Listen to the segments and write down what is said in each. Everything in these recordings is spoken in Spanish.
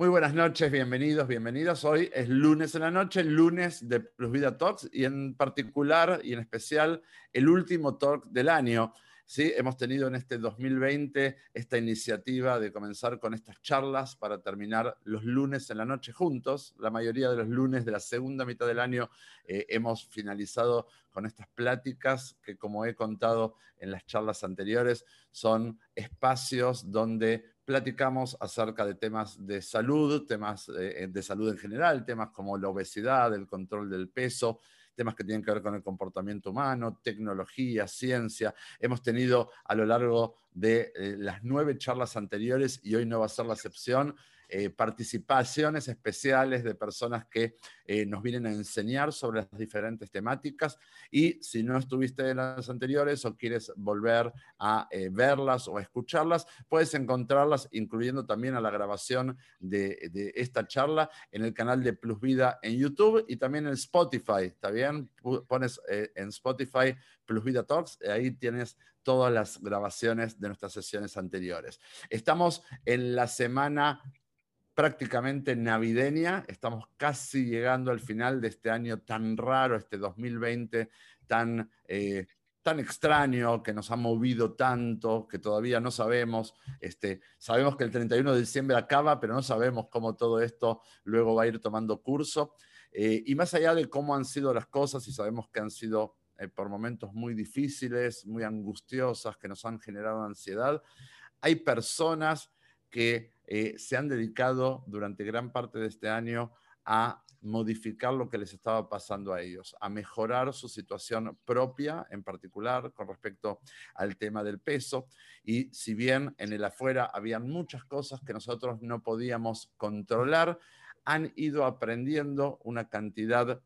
Muy buenas noches, bienvenidos, bienvenidas. Hoy es lunes en la noche, lunes de Plus Vida Talks y en particular y en especial el último talk del año. ¿sí? Hemos tenido en este 2020 esta iniciativa de comenzar con estas charlas para terminar los lunes en la noche juntos. La mayoría de los lunes de la segunda mitad del año eh, hemos finalizado con estas pláticas que, como he contado en las charlas anteriores, son espacios donde platicamos acerca de temas de salud, temas eh, de salud en general, temas como la obesidad, el control del peso, temas que tienen que ver con el comportamiento humano, tecnología, ciencia. Hemos tenido a lo largo de eh, las nueve charlas anteriores, y hoy no va a ser la excepción, eh, participaciones especiales de personas que eh, nos vienen a enseñar sobre las diferentes temáticas y si no estuviste en las anteriores o quieres volver a eh, verlas o a escucharlas, puedes encontrarlas, incluyendo también a la grabación de, de, esta charla en el canal de Plus Vida en YouTube y también en Spotify, ¿está bien? Pones en Spotify Plus Vida Talks, ahí tienes todas las grabaciones de nuestras sesiones anteriores. Estamos en la semana prácticamente navideña. Estamos casi llegando al final de este año tan raro, este 2020 tan, eh, tan extraño, que nos ha movido tanto, que todavía no sabemos. Este, sabemos que el 31 de diciembre acaba, pero no sabemos cómo todo esto luego va a ir tomando curso. Eh, y más allá de cómo han sido las cosas, y sabemos que han sido eh, por momentos muy difíciles, muy angustiosas, que nos han generado ansiedad, hay personas que eh, se han dedicado durante gran parte de este año a modificar lo que les estaba pasando a ellos, a mejorar su situación propia, en particular con respecto al tema del peso. Y si bien en el afuera habían muchas cosas que nosotros no podíamos controlar, han ido aprendiendo una cantidad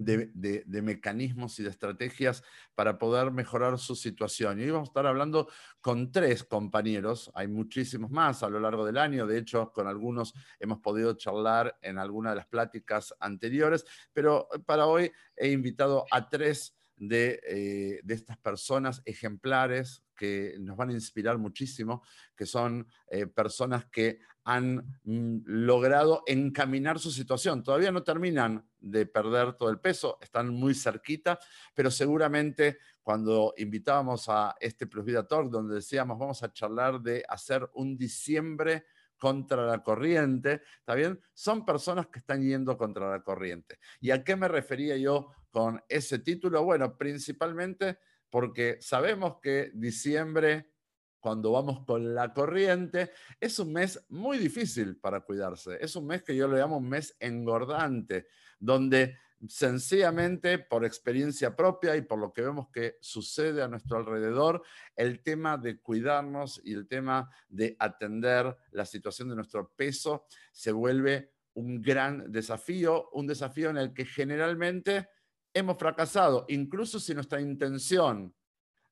de, mecanismos y de estrategias para poder mejorar su situación. Y hoy vamos a estar hablando con tres compañeros, hay muchísimos más a lo largo del año, de hecho con algunos hemos podido charlar en alguna de las pláticas anteriores, pero para hoy he invitado a tres de, eh, de estas personas ejemplares que nos van a inspirar muchísimo, que son eh, personas que han mm, logrado encaminar su situación. Todavía no terminan de perder todo el peso, están muy cerquita, pero seguramente cuando invitábamos a este Plus Vida Talk, donde decíamos vamos a charlar de hacer un diciembre contra la corriente, ¿está bien? Son personas que están yendo contra la corriente. ¿Y a qué me refería yo con ese título? Bueno, principalmente porque sabemos que diciembre, cuando vamos con la corriente, es un mes muy difícil para cuidarse. Es un mes que yo le llamo un mes engordante, donde sencillamente por experiencia propia y por lo que vemos que sucede a nuestro alrededor, el tema de cuidarnos y el tema de atender la situación de nuestro peso se vuelve un gran desafío, un desafío en el que generalmente hemos fracasado, incluso si nuestra intención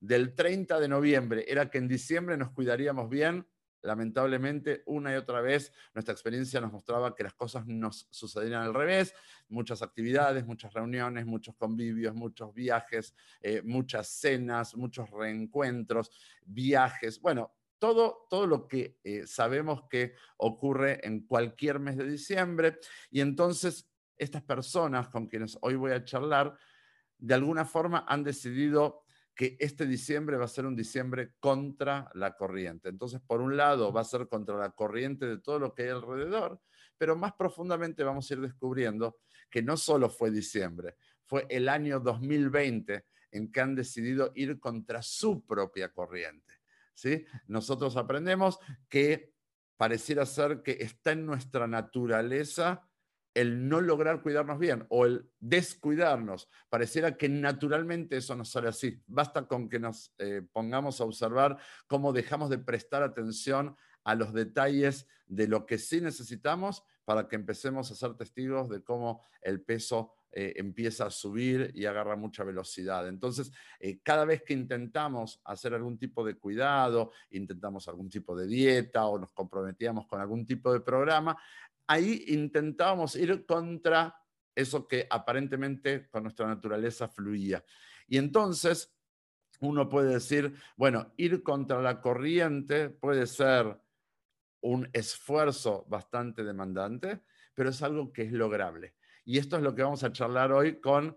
del 30 de noviembre era que en diciembre nos cuidaríamos bien, lamentablemente una y otra vez nuestra experiencia nos mostraba que las cosas nos sucedían al revés, muchas actividades, muchas reuniones, muchos convivios, muchos viajes, eh, muchas cenas, muchos reencuentros, viajes, bueno, todo, todo lo que eh, sabemos que ocurre en cualquier mes de diciembre. Y entonces estas personas con quienes hoy voy a charlar, de alguna forma han decidido que este diciembre va a ser un diciembre contra la corriente. Entonces, por un lado, va a ser contra la corriente de todo lo que hay alrededor, pero más profundamente vamos a ir descubriendo que no solo fue diciembre, fue el año 2020 en que han decidido ir contra su propia corriente. ¿sí? Nosotros aprendemos que pareciera ser que está en nuestra naturaleza el no lograr cuidarnos bien o el descuidarnos. Pareciera que naturalmente eso nos sale así. Basta con que nos eh, pongamos a observar cómo dejamos de prestar atención a los detalles de lo que sí necesitamos para que empecemos a ser testigos de cómo el peso eh, empieza a subir y agarra mucha velocidad. Entonces, eh, cada vez que intentamos hacer algún tipo de cuidado, intentamos algún tipo de dieta o nos comprometíamos con algún tipo de programa, ahí intentábamos ir contra eso que aparentemente con nuestra naturaleza fluía. Y entonces uno puede decir, bueno, ir contra la corriente puede ser un esfuerzo bastante demandante, pero es algo que es lograble. Y esto es lo que vamos a charlar hoy con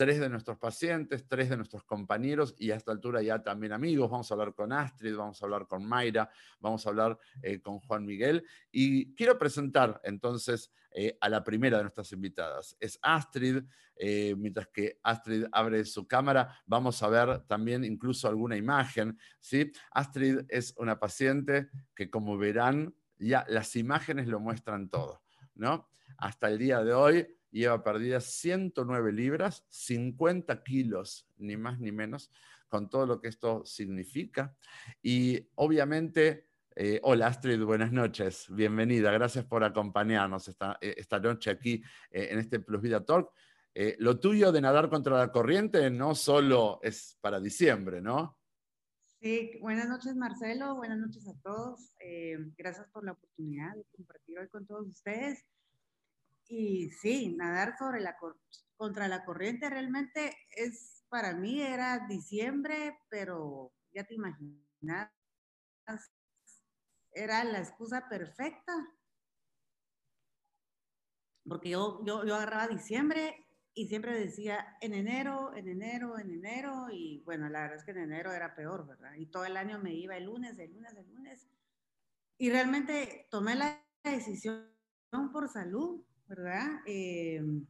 tres de nuestros pacientes, tres de nuestros compañeros y a esta altura ya también amigos. Vamos a hablar con Astrid, vamos a hablar con Mayra, vamos a hablar eh, con Juan Miguel. Y quiero presentar entonces eh, a la primera de nuestras invitadas. Es Astrid. Eh, mientras que Astrid abre su cámara, vamos a ver también incluso alguna imagen. ¿sí? Astrid es una paciente que, como verán, ya las imágenes lo muestran todo. ¿no? Hasta el día de hoy lleva perdidas 109 libras, 50 kilos, ni más ni menos, con todo lo que esto significa. Y obviamente, eh, hola Astrid, buenas noches, bienvenida, gracias por acompañarnos esta, eh, noche aquí eh, en este Plus Vida Talk. lo tuyo de nadar contra la corriente no solo es para diciembre, ¿no? Sí, buenas noches Marcelo, buenas noches a todos. gracias por la oportunidad de compartir hoy con todos ustedes. Y sí, nadar sobre la contra la corriente realmente es, para mí era diciembre, pero ya te imaginas, era la excusa perfecta. Porque yo, yo, yo agarraba diciembre y siempre decía en enero, en enero, en enero, y bueno, la verdad es que en enero era peor, ¿verdad? Y todo el año me iba el lunes, el lunes, el lunes. Y realmente tomé la decisión por salud, ¿verdad? Em,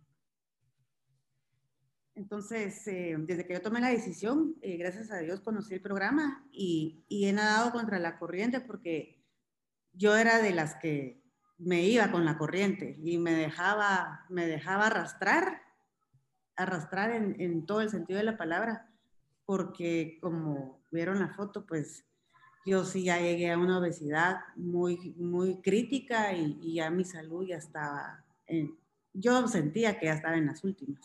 entonces, eh, desde que yo tomé la decisión, eh, gracias a Dios conocí el programa y, he nadado contra la corriente porque yo era de las que me iba con la corriente y me dejaba, me dejaba arrastrar, arrastrar en, todo el sentido de la palabra, porque como vieron la foto, pues yo sí ya llegué a una obesidad muy, muy crítica y ya mi salud ya estaba eh, yo sentía que ya estaba en las últimas.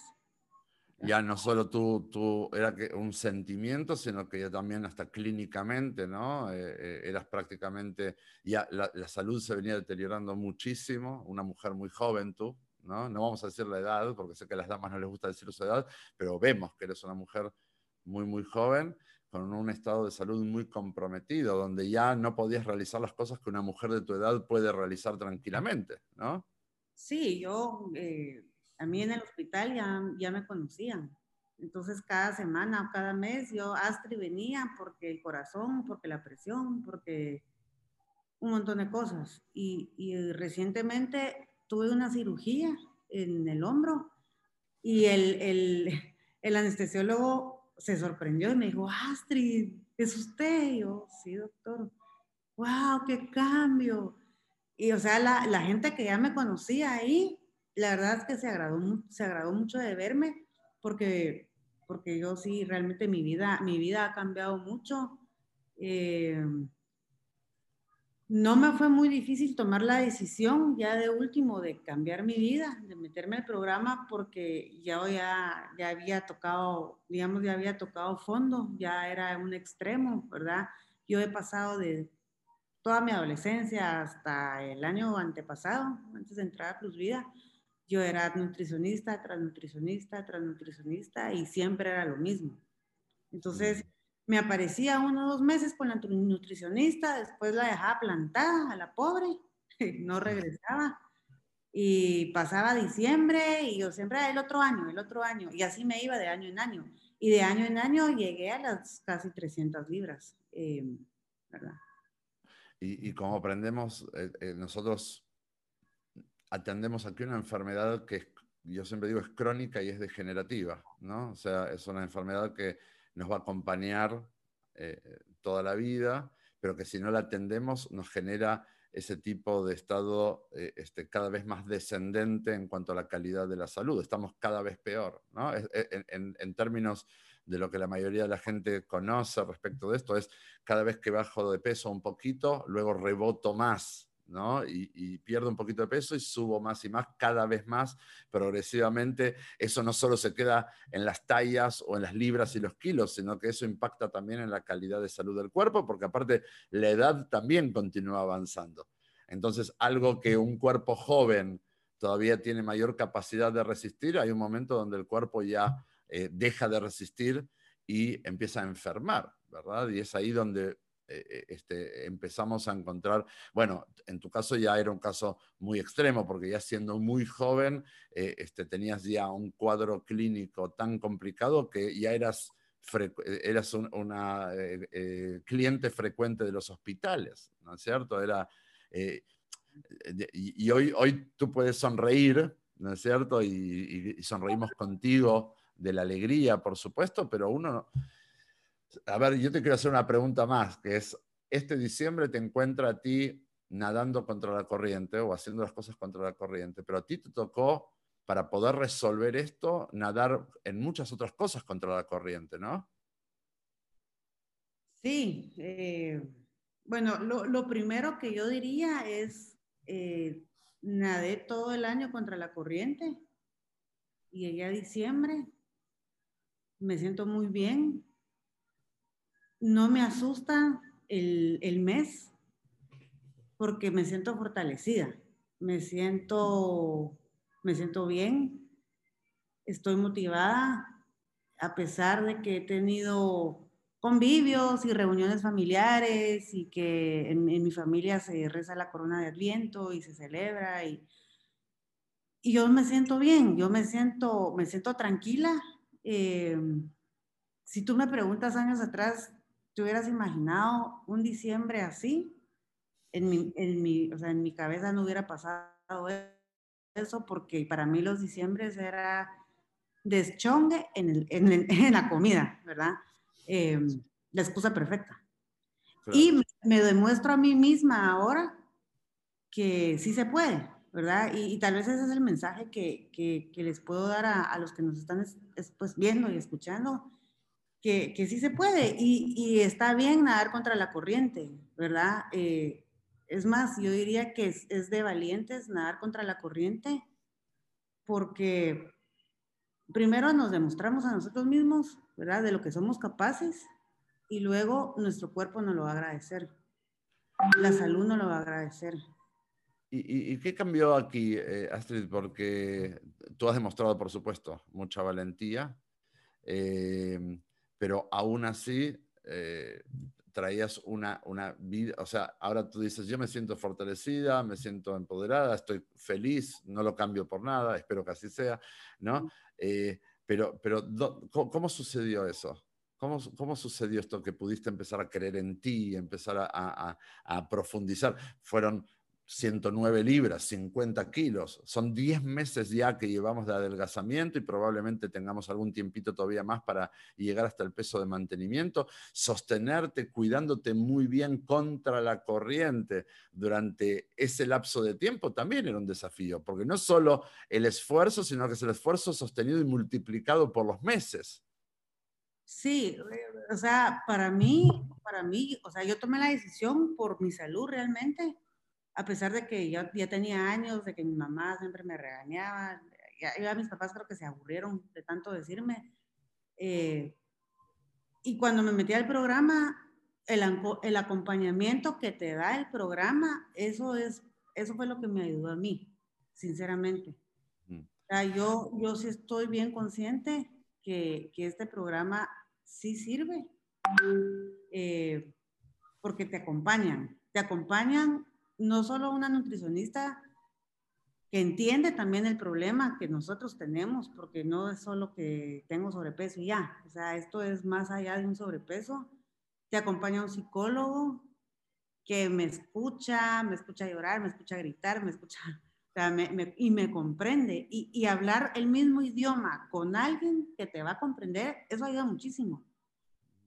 Ya no solo tú, tú era que un sentimiento, sino que ya también hasta clínicamente, ¿no? Eh, eh, eras prácticamente, ya la, la, salud se venía deteriorando muchísimo, una mujer muy joven tú, ¿no? No vamos a decir la edad, porque sé que a las damas no les gusta decir su edad, pero vemos que eres una mujer muy, muy joven, con un estado de salud muy comprometido, donde ya no podías realizar las cosas que una mujer de tu edad puede realizar tranquilamente, ¿no? Sí, yo, eh, a mí en el hospital ya, ya me conocían. Entonces cada semana o cada mes yo, Astrid venía porque el corazón, porque la presión, porque un montón de cosas. Y, y recientemente tuve una cirugía en el hombro y el, el, el, anestesiólogo se sorprendió y me dijo, Astrid, ¿es usted? Y yo, sí, doctor. ¡Wow, qué cambio! Y o sea, la, la, gente que ya me conocía ahí, la verdad es que se agradó, se agradó mucho de verme porque, porque yo sí, realmente mi vida, mi vida ha cambiado mucho. Eh, no me fue muy difícil tomar la decisión ya de último de cambiar mi vida, de meterme al programa porque ya, ya, ya había tocado, digamos, ya había tocado fondo, ya era un extremo, ¿verdad? Yo he pasado de toda mi adolescencia hasta el año antepasado, antes de entrar a Plus Vida, yo era nutricionista, transnutricionista, transnutricionista y siempre era lo mismo. Entonces, me aparecía uno o dos meses con la nutricionista, después la dejaba plantada a la pobre, no regresaba. Y pasaba diciembre y yo siempre el otro año, el otro año. Y así me iba de año en año. Y de año en año llegué a las casi 300 libras, eh, ¿verdad? Y, como aprendemos, eh, eh, nosotros atendemos aquí una enfermedad que yo siempre digo es crónica y es degenerativa, ¿no? O sea, es una enfermedad que nos va a acompañar eh, toda la vida, pero que si no la atendemos nos genera ese tipo de estado este, cada vez más descendente en cuanto a la calidad de la salud. Estamos cada vez peor, ¿no? En, en términos de lo que la mayoría de la gente conoce respecto de esto, es cada vez que bajo de peso un poquito, luego reboto más, ¿no? Y, pierdo un poquito de peso y subo más y más, cada vez más, progresivamente. Eso no solo se queda en las tallas o en las libras y los kilos, sino que eso impacta también en la calidad de salud del cuerpo, porque aparte la edad también continúa avanzando. Entonces, algo que un cuerpo joven todavía tiene mayor capacidad de resistir, hay un momento donde el cuerpo ya eh, deja de resistir y empieza a enfermar, ¿verdad? Y es ahí donde eh, este, empezamos a encontrar, bueno, en tu caso ya era un caso muy extremo, porque ya siendo muy joven, este, tenías ya un cuadro clínico tan complicado que ya eras, eras una cliente frecuente de los hospitales, ¿no es cierto? Era, y, hoy, hoy tú puedes sonreír, ¿no es cierto? y sonreímos contigo de la alegría, por supuesto, pero uno... A ver, yo te quiero hacer una pregunta más, que es, este diciembre te encuentra a ti nadando contra la corriente o haciendo las cosas contra la corriente, pero a ti te tocó, para poder resolver esto, nadar en muchas otras cosas contra la corriente, ¿no? Sí, eh, bueno, lo, primero que yo diría es, eh, nadé todo el año contra la corriente y llegué diciembre me siento muy bien. No me asusta el, mes porque me siento fortalecida, me siento, me siento bien, estoy motivada, a pesar de que he tenido convivios y reuniones familiares y que en, mi familia se reza la corona de Adviento y se celebra y, y yo me siento bien, yo me siento, me siento tranquila, eh, si tú me preguntas años atrás, ¿te hubieras imaginado un diciembre así? En mi, en mi, o sea, en mi cabeza no hubiera pasado eso porque para mí los diciembres era deschongue en, el, en, en la comida, ¿verdad? Eh, la excusa perfecta. Y me, demuestro a mí misma ahora que sí se puede, ¿verdad? Y, tal vez ese es el mensaje que, que, les puedo dar a, a, los que nos están pues, viendo y escuchando, que, que sí se puede y, y, está bien nadar contra la corriente, ¿verdad? Eh, es más, yo diría que es, es, de valientes nadar contra la corriente porque primero nos demostramos a nosotros mismos, ¿verdad? De lo que somos capaces y luego nuestro cuerpo nos lo va a agradecer. La salud nos lo va a agradecer. ¿Y, qué cambió aquí, eh, Astrid? Porque tú has demostrado, por supuesto, mucha valentía, eh, pero aún así eh, traías una, una vida, o sea, ahora tú dices, yo me siento fortalecida, me siento empoderada, estoy feliz, no lo cambio por nada, espero que así sea, ¿no? pero, pero ¿cómo, sucedió eso? ¿Cómo, ¿Cómo, sucedió esto que pudiste empezar a creer en ti, empezar a, a, a profundizar? ¿Fueron 109 libras, 50 kilos. Son 10 meses ya que llevamos de adelgazamiento y probablemente tengamos algún tiempito todavía más para llegar hasta el peso de mantenimiento. Sostenerte cuidándote muy bien contra la corriente durante ese lapso de tiempo también era un desafío, porque no solo el esfuerzo, sino que es el esfuerzo sostenido y multiplicado por los meses. Sí, o sea, para mí, para mí, o sea, yo tomé la decisión por mi salud realmente a pesar de que yo ya tenía años, de que mi mamá siempre me regañaba, ya, mis papás creo que se aburrieron de tanto decirme. Eh, y cuando me metí al programa, el, el, acompañamiento que te da el programa, eso, es, eso fue lo que me ayudó a mí, sinceramente. Mm. O sea, yo, yo sí estoy bien consciente que, que este programa sí sirve, eh, porque te acompañan, te acompañan no solo una nutricionista que entiende también el problema que nosotros tenemos, porque no es solo que tengo sobrepeso y ya, o sea, esto es más allá de un sobrepeso. Te acompaña un psicólogo que me escucha, me escucha llorar, me escucha gritar, me escucha, o sea, y me comprende. Y, hablar el mismo idioma con alguien que te va a comprender, eso ayuda muchísimo.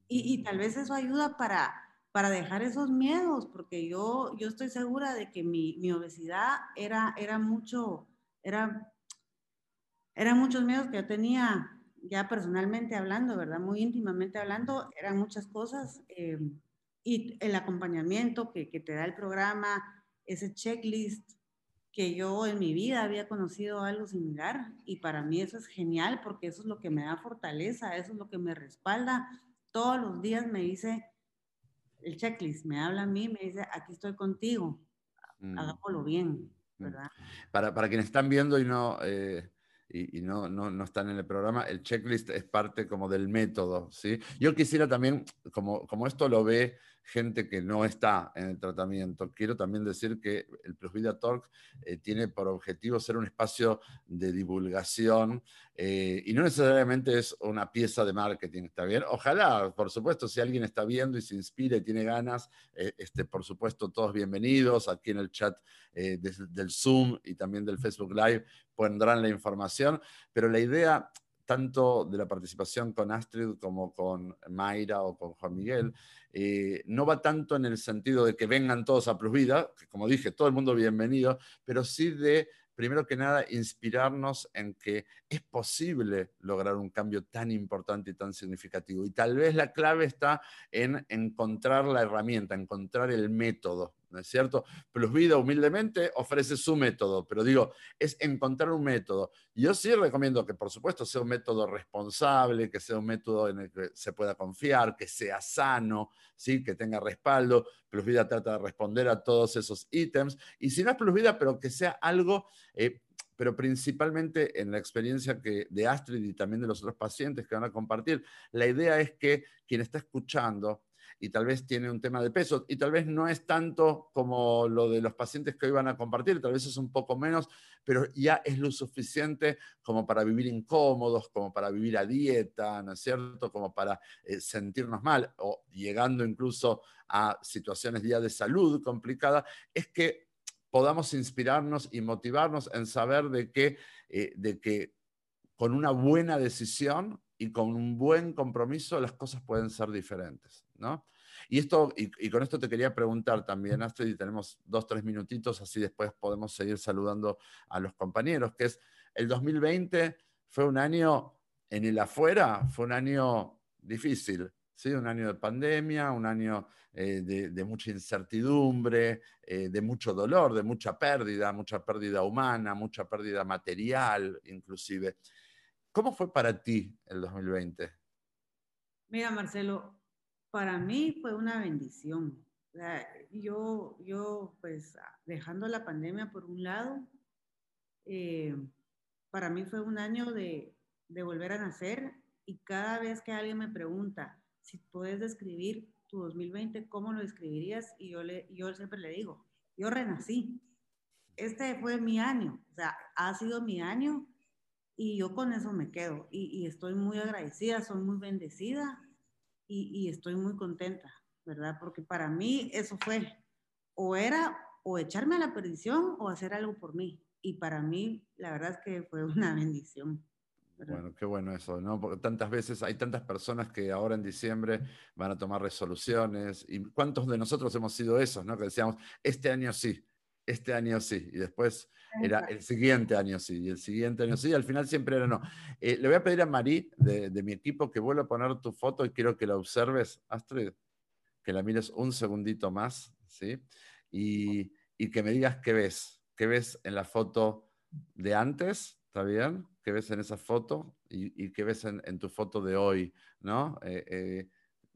Y, y tal vez eso ayuda para para dejar esos miedos, porque yo, yo estoy segura de que mi, mi obesidad era, era mucho, era, eran muchos miedos que yo tenía ya personalmente hablando, ¿verdad? Muy íntimamente hablando, eran muchas cosas. Eh, y el acompañamiento que, que, te da el programa, ese checklist, que yo en mi vida había conocido algo similar y para mí eso es genial porque eso es lo que me da fortaleza, eso es lo que me respalda. Todos los días me dice, el checklist, me habla a mí, me dice, aquí estoy contigo, mm. hagámoslo bien, mm. ¿verdad? Para, para, quienes están viendo y no... Eh, y, no, no, no, están en el programa, el checklist es parte como del método, ¿sí? Yo quisiera también, como, como esto lo ve gente que no está en el tratamiento. Quiero también decir que el Plus Vida Talk eh, tiene por objetivo ser un espacio de divulgación eh, y no necesariamente es una pieza de marketing, ¿está bien? Ojalá, por supuesto, si alguien está viendo y se inspira y tiene ganas, eh, este, por supuesto, todos bienvenidos aquí en el chat del Zoom y también del Facebook Live pondrán la información, pero la idea tanto de la participación con Astrid como con Mayra o con Juan Miguel, eh, no va tanto en el sentido de que vengan todos a Plus Vida, que como dije, todo el mundo bienvenido, pero sí de, primero que nada, inspirarnos en que es posible lograr un cambio tan importante y tan significativo. Y tal vez la clave está en encontrar la herramienta, encontrar el método ¿no es cierto? Plus Vida humildemente ofrece su método, pero digo, es encontrar un método. Yo sí recomiendo que, por supuesto, sea un método responsable, que sea un método en el que se pueda confiar, que sea sano, ¿sí? que tenga respaldo. Plus Vida trata de responder a todos esos ítems. Y si no es Plus Vida, pero que sea algo... Eh, pero principalmente en la experiencia que, de Astrid y también de los otros pacientes que van a compartir, la idea es que quien está escuchando y tal vez tiene un tema de peso y tal vez no es tanto como lo de los pacientes que hoy van a compartir, tal vez es un poco menos, pero ya es lo suficiente como para vivir incómodos, como para vivir a dieta, ¿no es cierto? Como para eh, sentirnos mal o llegando incluso a situaciones ya de salud complicada, es que podamos inspirarnos y motivarnos en saber de que, eh, de que con una buena decisión y con un buen compromiso las cosas pueden ser diferentes, ¿no? Y, esto, y, con esto te quería preguntar también, Astrid, y tenemos dos, tres minutitos, así después podemos seguir saludando a los compañeros, que es el 2020 fue un año en el afuera, fue un año difícil, ¿sí? un año de pandemia, un año eh, de, mucha incertidumbre, eh, de mucho dolor, de mucha pérdida, mucha pérdida humana, mucha pérdida material inclusive. ¿Cómo fue para ti el 2020? Mira, Marcelo, para mí fue una bendición. yo, yo, pues, dejando la pandemia por un lado, eh, para mí fue un año de, volver a nacer y cada vez que alguien me pregunta si puedes describir tu 2020, ¿cómo lo describirías? Y yo, le, yo siempre le digo, yo renací. Este fue mi año, o sea, ha sido mi año y yo con eso me quedo y, estoy muy agradecida, soy muy bendecida y, estoy muy contenta, ¿verdad? Porque para mí eso fue, o era o echarme a la perdición o hacer algo por mí. Y para mí, la verdad es que fue una bendición. Bueno, qué bueno eso, ¿no? Porque tantas veces hay tantas personas que ahora en diciembre van a tomar resoluciones. ¿Y cuántos de nosotros hemos sido esos, ¿no? Que decíamos, este año sí, este año sí, y después era el siguiente año sí, y el siguiente año sí, y al final siempre era no. Eh, le voy a pedir a Marí de, mi equipo que vuelva a poner tu foto y quiero que la observes, Astrid, que la mires un segundito más, ¿sí? Y, que me digas qué ves, qué ves en la foto de antes, ¿está bien? ¿Qué ves en esa foto y, qué ves en, tu foto de hoy, ¿no? Eh, eh,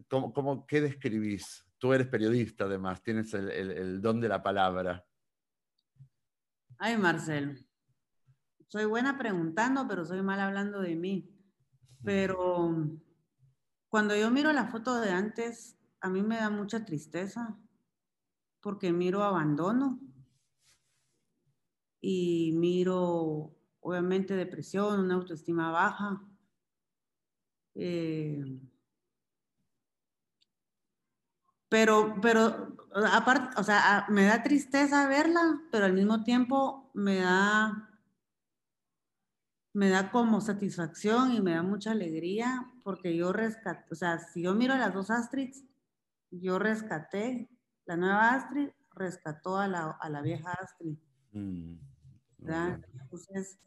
¿cómo, qué describís? Tú eres periodista además, tienes el don de la palabra. Ay, Marcel, soy buena preguntando, pero soy mal hablando de mí. Pero cuando yo miro la foto de antes, a mí me da mucha tristeza porque miro abandono y miro, obviamente, depresión, una autoestima baja. Eh, pero, pero, aparte, o sea, me da tristeza verla, pero al mismo tiempo me da, me da como satisfacción y me da mucha alegría porque yo rescaté, o sea, si yo miro a las dos Astrids, yo rescaté, la nueva Astrid rescató a la, a la vieja Astrid. Mm, Entonces,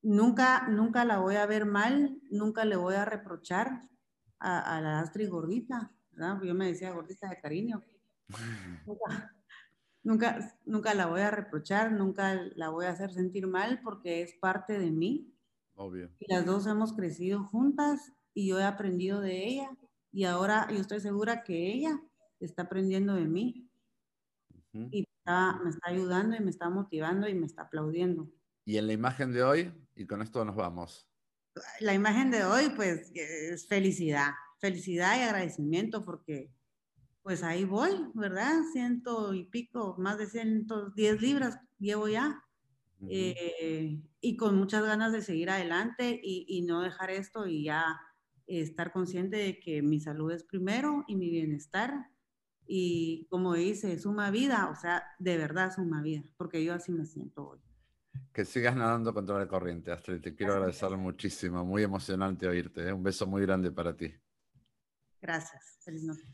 nunca, nunca la voy a ver mal, nunca le voy a reprochar a, a la Astrid gordita yo me decía gordita de cariño. Nunca, nunca, la voy a reprochar, nunca la voy a hacer sentir mal porque es parte de mí. Obvio. Y las dos hemos crecido juntas y yo he aprendido de ella y ahora yo estoy segura que ella está aprendiendo de mí. Y me está ayudando y me está motivando y me está aplaudiendo. Y en la imagen de hoy, y con esto nos vamos. La imagen de hoy, pues, es felicidad felicidad y agradecimiento porque Pues ahí voy, ¿verdad? Ciento y pico, más de 110 libras llevo ya. Eh, y con muchas ganas de seguir adelante y, y, no dejar esto y ya estar consciente de que mi salud es primero y mi bienestar. Y como dice, suma vida, o sea, de verdad suma vida, porque yo así me siento hoy. Que sigas nadando contra la corriente, Astrid. Te quiero agradecer muchísimo. Muy emocionante oírte. ¿eh? Un beso muy grande para ti. Gracias. Feliz noche.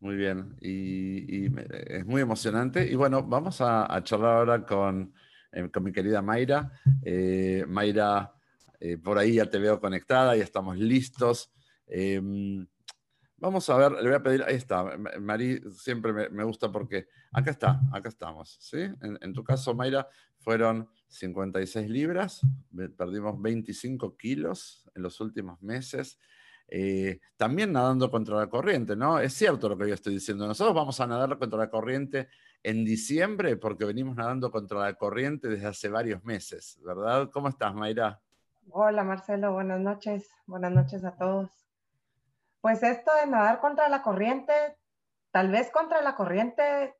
Muy bien. Y, es muy emocionante. Y bueno, vamos a, charlar ahora con eh, con mi querida Mayra. Eh, Mayra, eh, por ahí ya te veo conectada, y estamos listos. Em, vamos a ver, le voy a pedir, ahí está, Mari siempre me, gusta porque acá está, acá estamos, ¿sí? En, tu caso, Mayra, fueron 56 libras, perdimos 25 kilos en los últimos meses. También nadando contra la corriente, ¿no? Es cierto lo que yo estoy diciendo. Nosotros vamos a nadar contra la corriente en diciembre porque venimos nadando contra la corriente desde hace varios meses, ¿verdad? ¿Cómo estás, Mayra? Hola, Marcelo, buenas noches. Buenas noches a todos. Pues esto de nadar contra la corriente, tal vez contra la corriente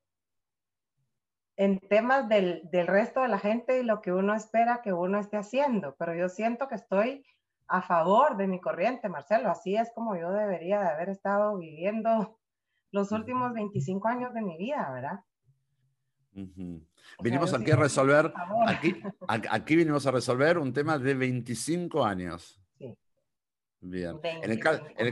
en temas del, del resto de la gente y lo que uno espera que uno esté haciendo, pero yo siento que estoy a favor de mi corriente, Marcelo. Así es como yo debería de haber estado viviendo los últimos 25 años de mi vida, ¿verdad? Vinimos aquí a resolver, aquí, aquí vinimos a resolver un tema de 25 años. Sí. Bien. En el,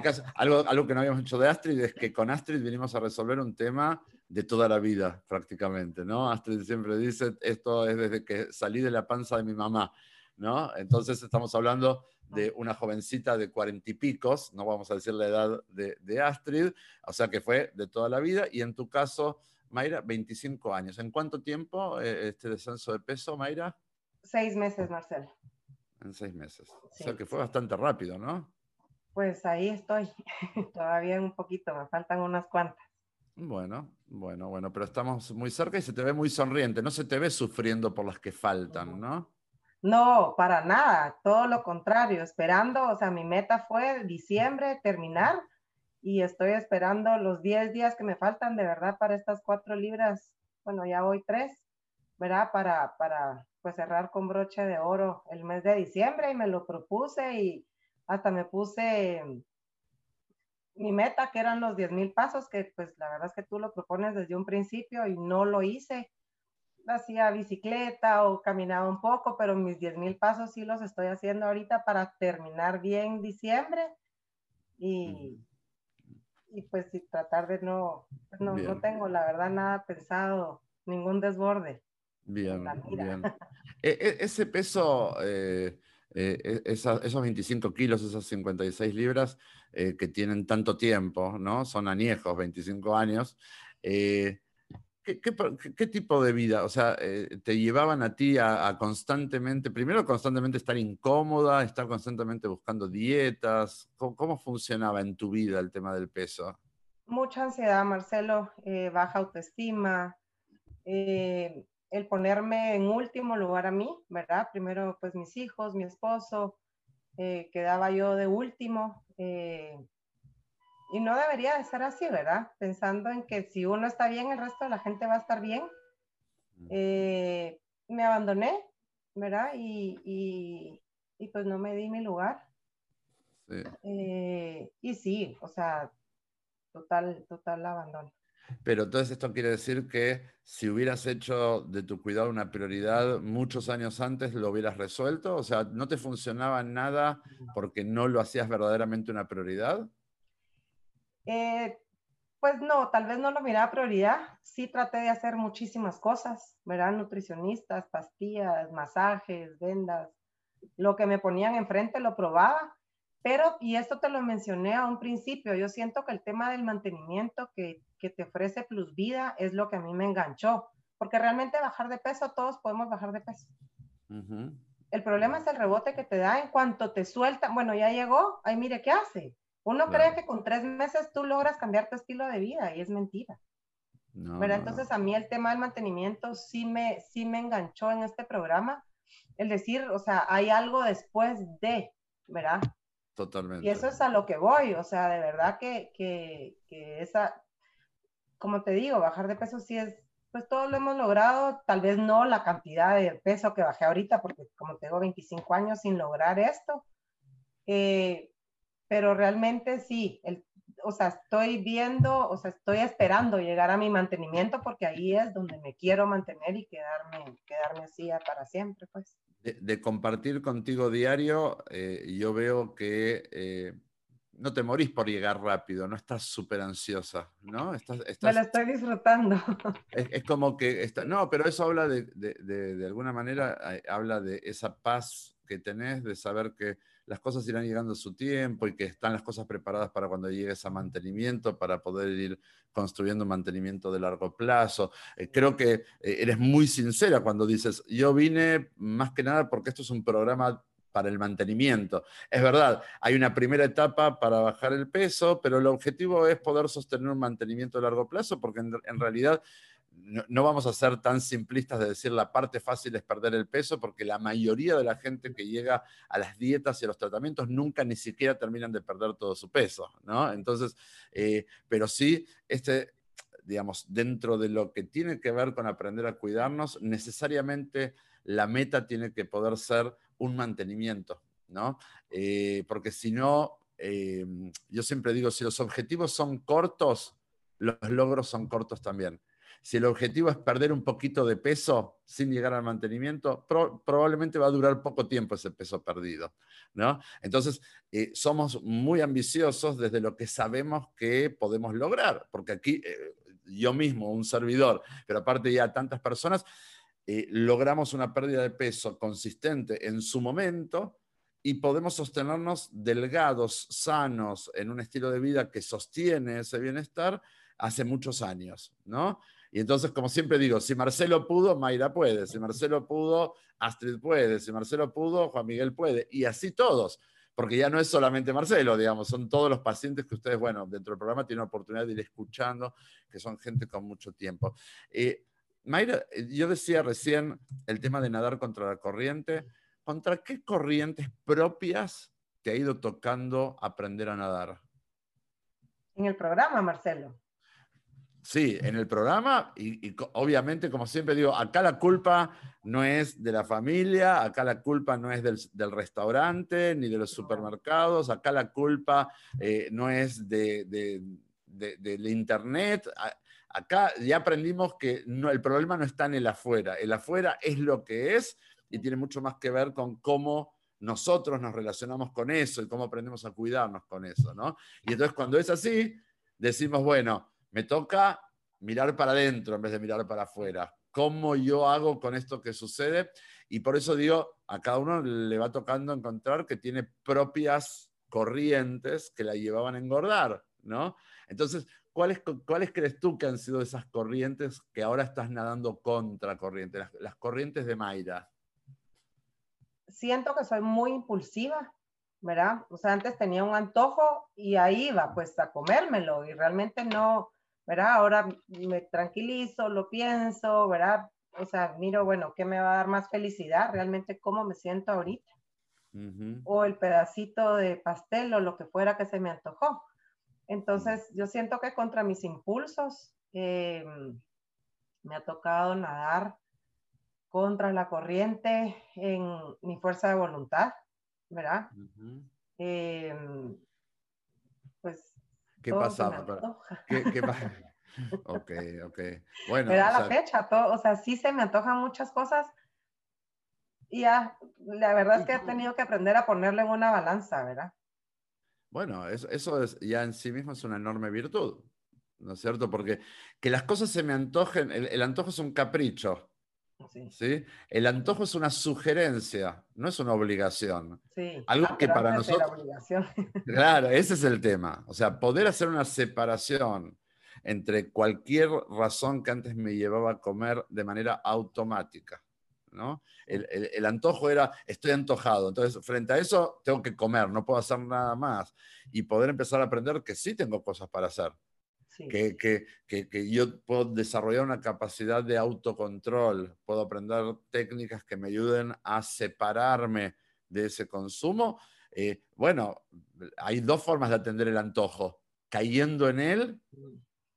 caso, algo, algo que no habíamos hecho de Astrid es que con Astrid vinimos a resolver un tema de toda la vida, prácticamente, ¿no? Astrid siempre dice, esto es desde que salí de la panza de mi mamá, ¿no? Entonces estamos hablando de una jovencita de cuarenta y picos, no vamos a decir la edad de, de Astrid, o sea que fue de toda la vida, y en tu caso Mayra, 25 años. ¿En cuánto tiempo eh, este descenso de peso, Mayra? Seis meses, Marcelo. En seis meses. O sea que fue bastante rápido, ¿no? Pues ahí estoy. Todavía un poquito, me faltan unas cuantas. Bueno, bueno, bueno, pero estamos muy cerca y se te ve muy sonriente. No se te ve sufriendo por las que faltan, ¿no? No, para nada. Todo lo contrario. Esperando, o sea, mi meta fue diciembre terminar y estoy esperando los 10 días que me faltan de verdad para estas cuatro libras, bueno, ya voy tres, ¿verdad? Para, para pues cerrar con broche de oro el mes de diciembre y me lo propuse y hasta me puse mi meta que eran los 10 mil pasos, que pues la verdad es que tú lo propones desde un principio y no lo hice. Hacía bicicleta o caminaba un poco, pero mis 10 mil pasos sí los estoy haciendo ahorita para terminar bien diciembre y, y pues si tratar de no, no, no, tengo la verdad nada pensado, ningún desborde. Bien, bien. E, e, ese peso, eh, eh, e, esos 25 kilos, esas 56 libras eh, que tienen tanto tiempo, ¿no? Son añejos, 25 años. ¿Qué, tipo de vida? O sea, ¿te llevaban a ti a, constantemente, primero constantemente estar incómoda, estar constantemente buscando dietas? ¿Cómo, funcionaba en tu vida el tema del peso? Mucha ansiedad, Marcelo, eh, baja autoestima, eh, el ponerme en último lugar a mí, ¿verdad? Primero, pues mis hijos, mi esposo, eh, quedaba yo de último. Y no debería de ser así, ¿verdad? Pensando en que si uno está bien, el resto de la gente va a estar bien. me abandoné, ¿verdad? Y, y, pues no me di mi lugar. y sí, o sea, total, total abandono. Pero entonces esto quiere decir que si hubieras hecho de tu cuidado una prioridad muchos años antes, lo hubieras resuelto. O sea, ¿no te funcionaba nada porque no lo hacías verdaderamente una prioridad? Eh, pues no, tal vez no lo miraba prioridad. Sí traté de hacer muchísimas cosas, ¿verdad? Nutricionistas, pastillas, masajes, vendas. Lo que me ponían enfrente lo probaba pero, y esto te lo mencioné a un principio, yo siento que el tema del mantenimiento que, que te ofrece Plus Vida es lo que a mí me enganchó, porque realmente bajar de peso, todos podemos bajar de peso. El problema es el rebote que te da en cuanto te suelta, bueno, ya llegó, ay, mire, ¿qué hace? Uno cree que con tres meses tú logras cambiar tu estilo de vida y es mentira. pero entonces a mí el tema del mantenimiento sí me, sí me enganchó en este programa. El decir, o sea, hay algo después de, ¿verdad? Totalmente. Y eso es a lo que voy, o sea, de verdad que, que, que esa, como te digo, bajar de peso sí es, pues todos lo hemos logrado, tal vez no la cantidad de peso que bajé ahorita, porque como tengo 25 años sin lograr esto, eh, pero realmente sí, el, o sea, estoy viendo, o sea, estoy esperando llegar a mi mantenimiento porque ahí es donde me quiero mantener y quedarme, quedarme así para siempre, pues. De, compartir contigo diario, eh, yo veo que eh, no te morís por llegar rápido, no estás súper ansiosa, ¿no? Estás, Me lo estoy disfrutando. Es, como que, está, no, pero eso habla de, de, de, alguna manera, eh, habla de esa paz que tenés, de saber que las cosas irán llegando a su tiempo y que están las cosas preparadas para cuando llegues a mantenimiento, para poder ir construyendo mantenimiento de largo plazo. Eh, creo que eh, eres muy sincera cuando dices, yo vine más que nada porque esto es un programa para el mantenimiento. Es verdad, hay una primera etapa para bajar el peso, pero el objetivo es poder sostener un mantenimiento de largo plazo, porque en, realidad no, vamos a ser tan simplistas de decir la parte fácil es perder el peso, porque la mayoría de la gente que llega a las dietas y a los tratamientos nunca ni siquiera terminan de perder todo su peso, ¿no? Entonces, eh, pero sí, este, digamos, dentro de lo que tiene que ver con aprender a cuidarnos, necesariamente la meta tiene que poder ser un mantenimiento, ¿no? Eh, porque si no, eh, yo siempre digo, si los objetivos son cortos, los logros son cortos también. Si el objetivo es perder un poquito de peso sin llegar al mantenimiento, probablemente va a durar poco tiempo ese peso perdido, ¿no? Entonces, eh, somos muy ambiciosos desde lo que sabemos que podemos lograr, porque aquí yo mismo, un servidor, pero aparte ya tantas personas, eh, logramos una pérdida de peso consistente en su momento y podemos sostenernos delgados, sanos, en un estilo de vida que sostiene ese bienestar hace muchos años, ¿no? Y entonces, como siempre digo, si Marcelo pudo, Mayra puede, si Marcelo pudo, Astrid puede, si Marcelo pudo, Juan Miguel puede, y así todos, porque ya no es solamente Marcelo, digamos, son todos los pacientes que ustedes, bueno, dentro del programa tienen la oportunidad de ir escuchando, que son gente con mucho tiempo. Eh, Mayra, eh, yo decía recién el tema de nadar contra la corriente. ¿Contra qué corrientes propias te ha ido tocando aprender a nadar? En el programa, Marcelo. Sí, en el programa y, obviamente, como siempre digo, acá la culpa no es de la familia, acá la culpa no es del, restaurante ni de los supermercados, acá la culpa eh, no es de, del internet. Acá ya aprendimos que no, el problema no está en el afuera, el afuera es lo que es y tiene mucho más que ver con cómo nosotros nos relacionamos con eso y cómo aprendemos a cuidarnos con eso, ¿no? Y entonces cuando es así, decimos, bueno, me toca mirar para adentro en vez de mirar para afuera. ¿Cómo yo hago con esto que sucede? Y por eso digo, a cada uno le va tocando encontrar que tiene propias corrientes que la llevaban a engordar, ¿no? Entonces, ¿cuáles, ¿cuáles crees tú que han sido esas corrientes que ahora estás nadando contra corriente, las, corrientes de Mayra? Siento que soy muy impulsiva, ¿verdad? O sea, antes tenía un antojo y ahí iba pues a comérmelo y realmente no, ¿verdad? Ahora me tranquilizo, lo pienso, ¿verdad? O sea, miro, bueno, ¿qué me va a dar más felicidad? Realmente cómo me siento ahorita. O el pedacito de pastel o lo que fuera que se me antojó. Entonces, yo siento que contra mis impulsos eh, me ha tocado nadar contra la corriente en mi fuerza de voluntad, ¿verdad? Eh, pues. ¿Qué pasaba? ¿Qué, qué ok, ok. Bueno. Me da la fecha, todo, o sea, sí se me antojan muchas cosas. Y ya, la verdad es que he tenido que aprender a ponerle en una balanza, ¿verdad? Bueno, eso, eso es, ya en sí mismo es una enorme virtud, ¿no es cierto? Porque que las cosas se me antojen, el, antojo es un capricho. Sí. El antojo es una sugerencia, no es una obligación. Sí. Algo ah, que para nosotros. Claro, ese es el tema. O sea, poder hacer una separación entre cualquier razón que antes me llevaba a comer de manera automática el, antojo era, estoy antojado, entonces frente a eso tengo que comer, no puedo hacer nada más. Y poder empezar a aprender que sí tengo cosas para hacer. Que, que, yo puedo desarrollar una capacidad de autocontrol, puedo aprender técnicas que me ayuden a separarme de ese consumo. Eh, bueno, hay dos formas de atender el antojo, cayendo en él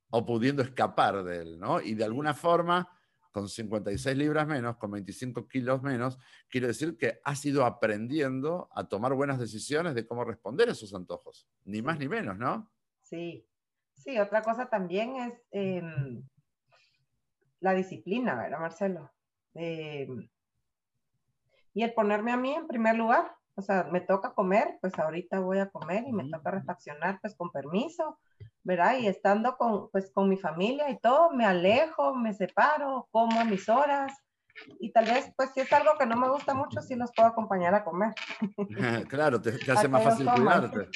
o pudiendo escapar de él, ¿no? Y de alguna forma, con 56 libras menos, con 25 kilos menos, quiere decir que has ido aprendiendo a tomar buenas decisiones de cómo responder a esos antojos, ni más ni menos, ¿no? Sí, sí, otra cosa también es em, la disciplina, ¿verdad, Marcelo? Em, y el ponerme a mí en primer lugar, o sea, me toca comer, pues ahorita voy a comer y me toca refaccionar, pues con permiso, ¿verdad? Y estando con, pues, con mi familia y todo, me alejo, me separo, como a mis horas. Y tal vez, pues si es algo que no me gusta mucho, sí los puedo acompañar a comer. claro, te, hace más fácil cuidarte.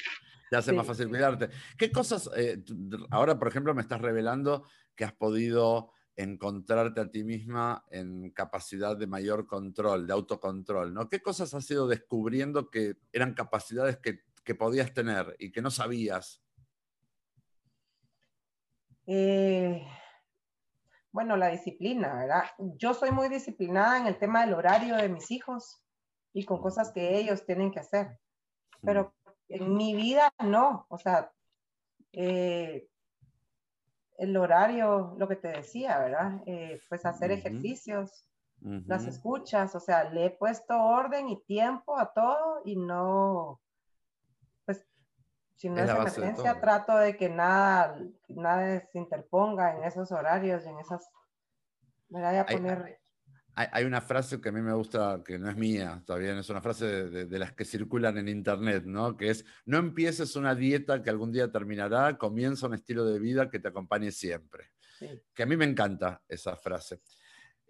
Te hace más fácil cuidarte. ¿Qué cosas, eh, ahora por ejemplo me estás revelando que has podido encontrarte a ti misma en capacidad de mayor control, de autocontrol, ¿no? ¿Qué cosas has ido descubriendo que eran capacidades que, podías tener y que no sabías? Eh, bueno, la disciplina, ¿verdad? Yo soy muy disciplinada en el tema del horario de mis hijos y con cosas que ellos tienen que hacer, pero en mi vida no, o sea, eh, el horario, lo que te decía, ¿verdad? Eh, pues hacer ejercicios, las escuchas, o sea, le he puesto orden y tiempo a todo y no, pues, si no es, emergencia, trato de que nada, nada se interponga en esos horarios y en esas, me voy a poner hay, una frase que a mí me gusta, que no es mía, todavía es una frase de, las que circulan en internet, ¿no? Que es, no empieces una dieta que algún día terminará, comienza un estilo de vida que te acompañe siempre. Que a mí me encanta esa frase.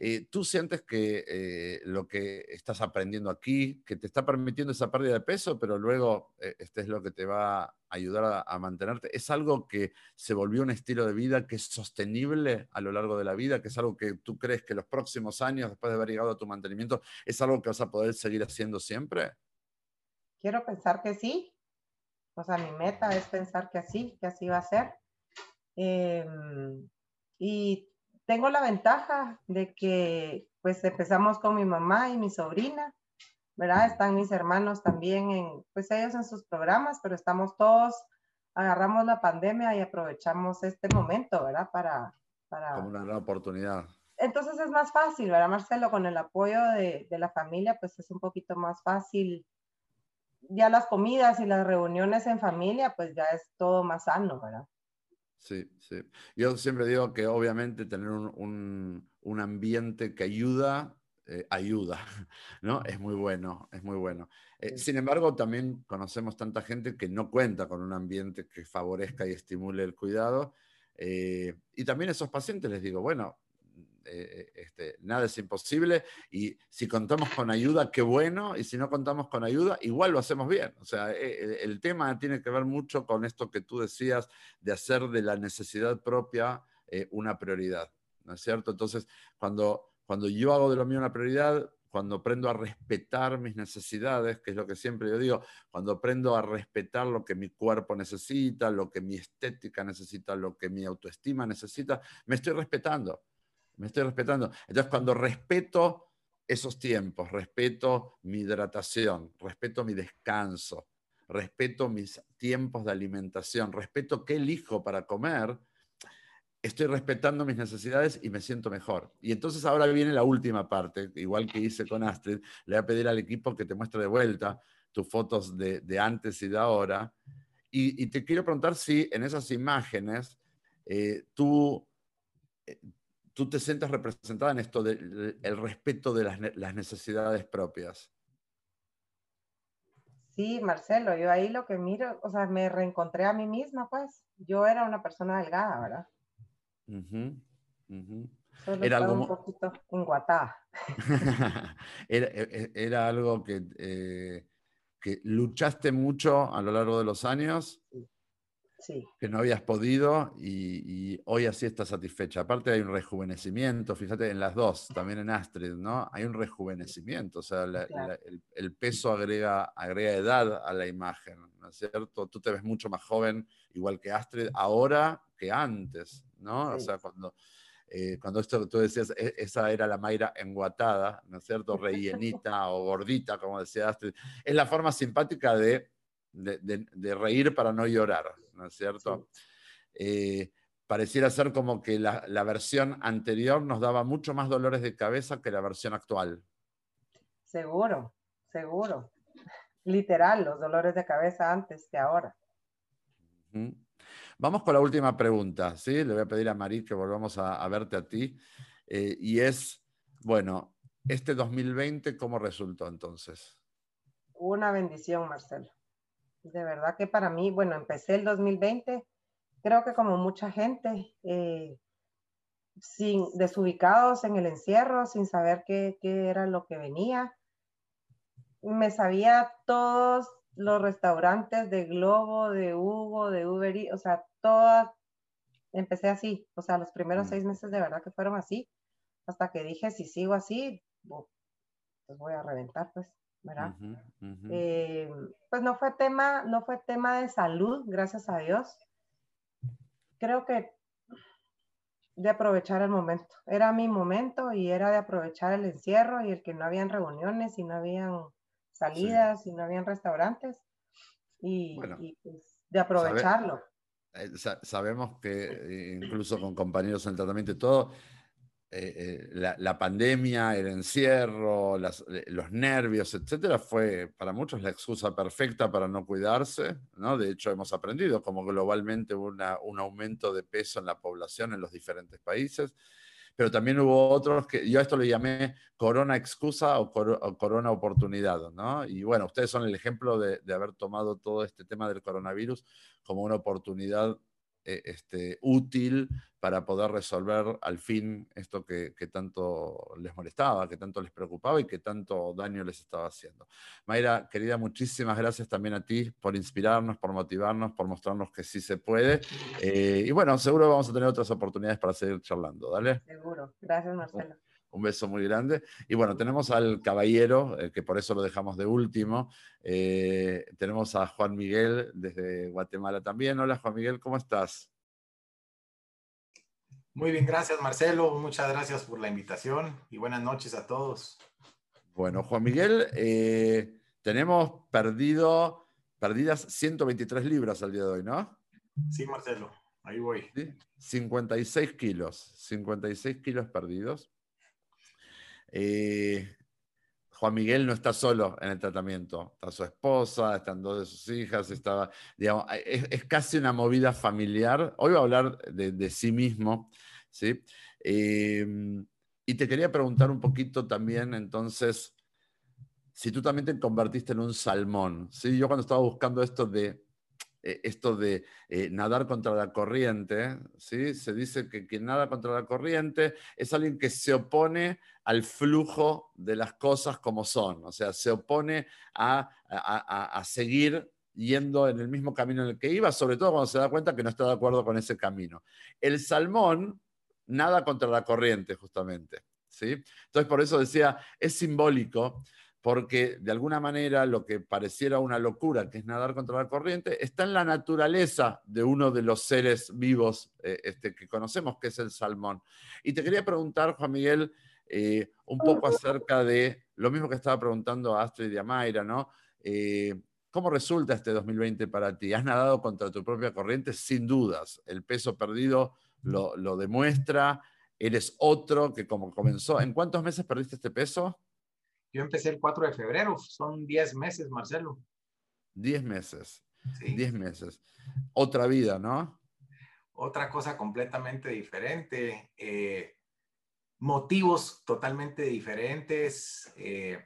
Eh, ¿Tú sientes que eh, lo que estás aprendiendo aquí, que te está permitiendo esa pérdida de peso, pero luego eh, este es lo que te va a ayudar a, mantenerte, es algo que se volvió un estilo de vida que es sostenible a lo largo de la vida, que es algo que tú crees que los próximos años, después de haber llegado a tu mantenimiento, es algo que vas a poder seguir haciendo siempre? Quiero pensar que sí. O sea, mi meta es pensar que así, que así va a ser. Em, y tengo la ventaja de que pues empezamos con mi mamá y mi sobrina, ¿verdad? Están mis hermanos también en, pues ellos en sus programas, pero estamos todos, agarramos la pandemia y aprovechamos este momento, ¿verdad? Para... para... Como una gran oportunidad. Entonces es más fácil, ¿verdad, Marcelo? Con el apoyo de, de la familia, pues es un poquito más fácil. Ya las comidas y las reuniones en familia, pues ya es todo más sano, ¿verdad? Sí, sí. Yo siempre digo que obviamente tener un, ambiente que ayuda, eh, ayuda, ¿no? Es muy bueno, es muy bueno. Eh, sin embargo, también conocemos tanta gente que no cuenta con un ambiente que favorezca y estimule el cuidado. Eh, y también a esos pacientes les digo, bueno, eh, este, nada es imposible y si contamos con ayuda, qué bueno, y si no contamos con ayuda, igual lo hacemos bien. O sea, eh, eh, el tema tiene que ver mucho con esto que tú decías de hacer de la necesidad propia una prioridad, ¿no es cierto? Entonces, cuando, cuando yo hago de lo mío una prioridad, cuando aprendo a respetar mis necesidades, que es lo que siempre yo digo, cuando aprendo a respetar lo que mi cuerpo necesita, lo que mi estética necesita, lo que mi autoestima necesita, me estoy respetando me estoy respetando. Entonces, cuando respeto esos tiempos, respeto mi hidratación, respeto mi descanso, respeto mis tiempos de alimentación, respeto qué elijo para comer, estoy respetando mis necesidades y me siento mejor. Y entonces ahora viene la última parte, igual que hice con Astrid, le voy a pedir al equipo que te muestre de vuelta tus fotos de, antes y de ahora. Y, te quiero preguntar si en esas imágenes eh, tú eh, tú te sientes representada en esto del respeto de las, necesidades propias. Sí, Marcelo, yo ahí lo que miro, o sea, me reencontré a mí misma, pues. Yo era una persona delgada, ¿verdad? era algo un poquito enguatada. era, e, e, era, algo que, eh, que luchaste mucho a lo largo de los años. Sí que no habías podido y, hoy así estás satisfecha. Aparte hay un rejuvenecimiento, fíjate en las dos, también en Astrid, ¿no? Hay un rejuvenecimiento, o sea, el, peso agrega, agrega edad a la imagen, ¿no es cierto? Tú te ves mucho más joven, igual que Astrid, ahora que antes, ¿no? O sea, cuando... Eh, cuando esto tú decías, e, esa era la Mayra enguatada, ¿no es cierto? Rellenita o gordita, como decía Astrid. Es la forma simpática de, de, de, reír para no llorar, ¿no es cierto? Eh, pareciera ser como que la, la, versión anterior nos daba mucho más dolores de cabeza que la versión actual. Seguro, seguro. Literal, los dolores de cabeza antes que ahora. Vamos con la última pregunta, ¿sí? Le voy a pedir a Marí que volvamos a, verte a ti. Eh, y es, bueno, este 2020, ¿cómo resultó entonces? Una bendición, Marcelo. De verdad que para mí, bueno, empecé el 2020, creo que como mucha gente, eh, sin, desubicados en el encierro, sin saber qué, qué era lo que venía. Me sabía todos los restaurantes de Globo, de Hugo, de Uber, o sea, todas, empecé así, o sea, los primeros mm. seis meses de verdad que fueron así, hasta que dije, si sigo así, pues voy a reventar, pues, ¿verdad? Eh, pues no fue tema, no fue tema de salud, gracias a Dios. Creo que de aprovechar el momento. Era mi momento y era de aprovechar el encierro y el que no habían reuniones y no habían salidas y no habían restaurantes y, pues, de aprovecharlo. Eh, sabemos que eh, incluso con compañeros en tratamiento y todo, eh, la, pandemia, el encierro, los nervios, etcétera, fue para muchos la excusa perfecta para no cuidarse. ¿no? De hecho, hemos aprendido como globalmente hubo un aumento de peso en la población en los diferentes países pero también hubo otros que yo a esto le llamé corona excusa o, corona oportunidad, ¿no? Y bueno, ustedes son el ejemplo de, de, haber tomado todo este tema del coronavirus como una oportunidad eh, este, útil para poder resolver al fin esto que, tanto les molestaba, que tanto les preocupaba y que tanto daño les estaba haciendo. Mayra, querida, muchísimas gracias también a ti por inspirarnos, por motivarnos, por mostrarnos que sí se puede. Eh, y bueno, seguro vamos a tener otras oportunidades para seguir charlando. Dale. Seguro. Gracias, Marcelo. Un beso muy grande. Y bueno, tenemos al caballero, eh, que por eso lo dejamos de último. Eh, tenemos a Juan Miguel desde Guatemala también. Hola Juan Miguel, ¿cómo estás? Muy bien, gracias Marcelo. Muchas gracias por la invitación y buenas noches a todos. Bueno, Juan Miguel, eh, tenemos perdido, perdidas 123 libras al día de hoy, ¿no? Sí, Marcelo, ahí voy. 56 kilos, 56 kilos perdidos. Eh, Juan Miguel no está solo en el tratamiento, está su esposa, están dos de sus hijas, digamos, es, casi una movida familiar. Hoy va a hablar de, sí mismo, ¿sí? Em, y te quería preguntar un poquito también, entonces, si tú también te convertiste en un salmón, ¿sí? Yo cuando estaba buscando esto de eh, esto de eh, nadar contra la corriente, ¿sí? se dice que quien nada contra la corriente es alguien que se opone al flujo de las cosas como son, o sea, se opone a, a, seguir yendo en el mismo camino en el que iba, sobre todo cuando se da cuenta que no está de acuerdo con ese camino. El salmón nada contra la corriente, justamente. ¿sí? Entonces, por eso decía, es simbólico porque de alguna manera lo que pareciera una locura, que es nadar contra la corriente, está en la naturaleza de uno de los seres vivos eh, este, que conocemos, que es el salmón. Y te quería preguntar, Juan Miguel, eh, un poco acerca de lo mismo que estaba preguntando a Astrid y a Mayra, ¿no? Eh, ¿Cómo resulta este 2020 para ti? ¿Has nadado contra tu propia corriente? Sin dudas. El peso perdido lo, lo demuestra. Eres otro que como comenzó. ¿En cuántos meses perdiste este peso? Yo empecé el 4 de febrero, son 10 meses, Marcelo. 10 meses. 10 meses. Otra vida, ¿no? Otra cosa completamente diferente. Eh, motivos totalmente diferentes. Eh,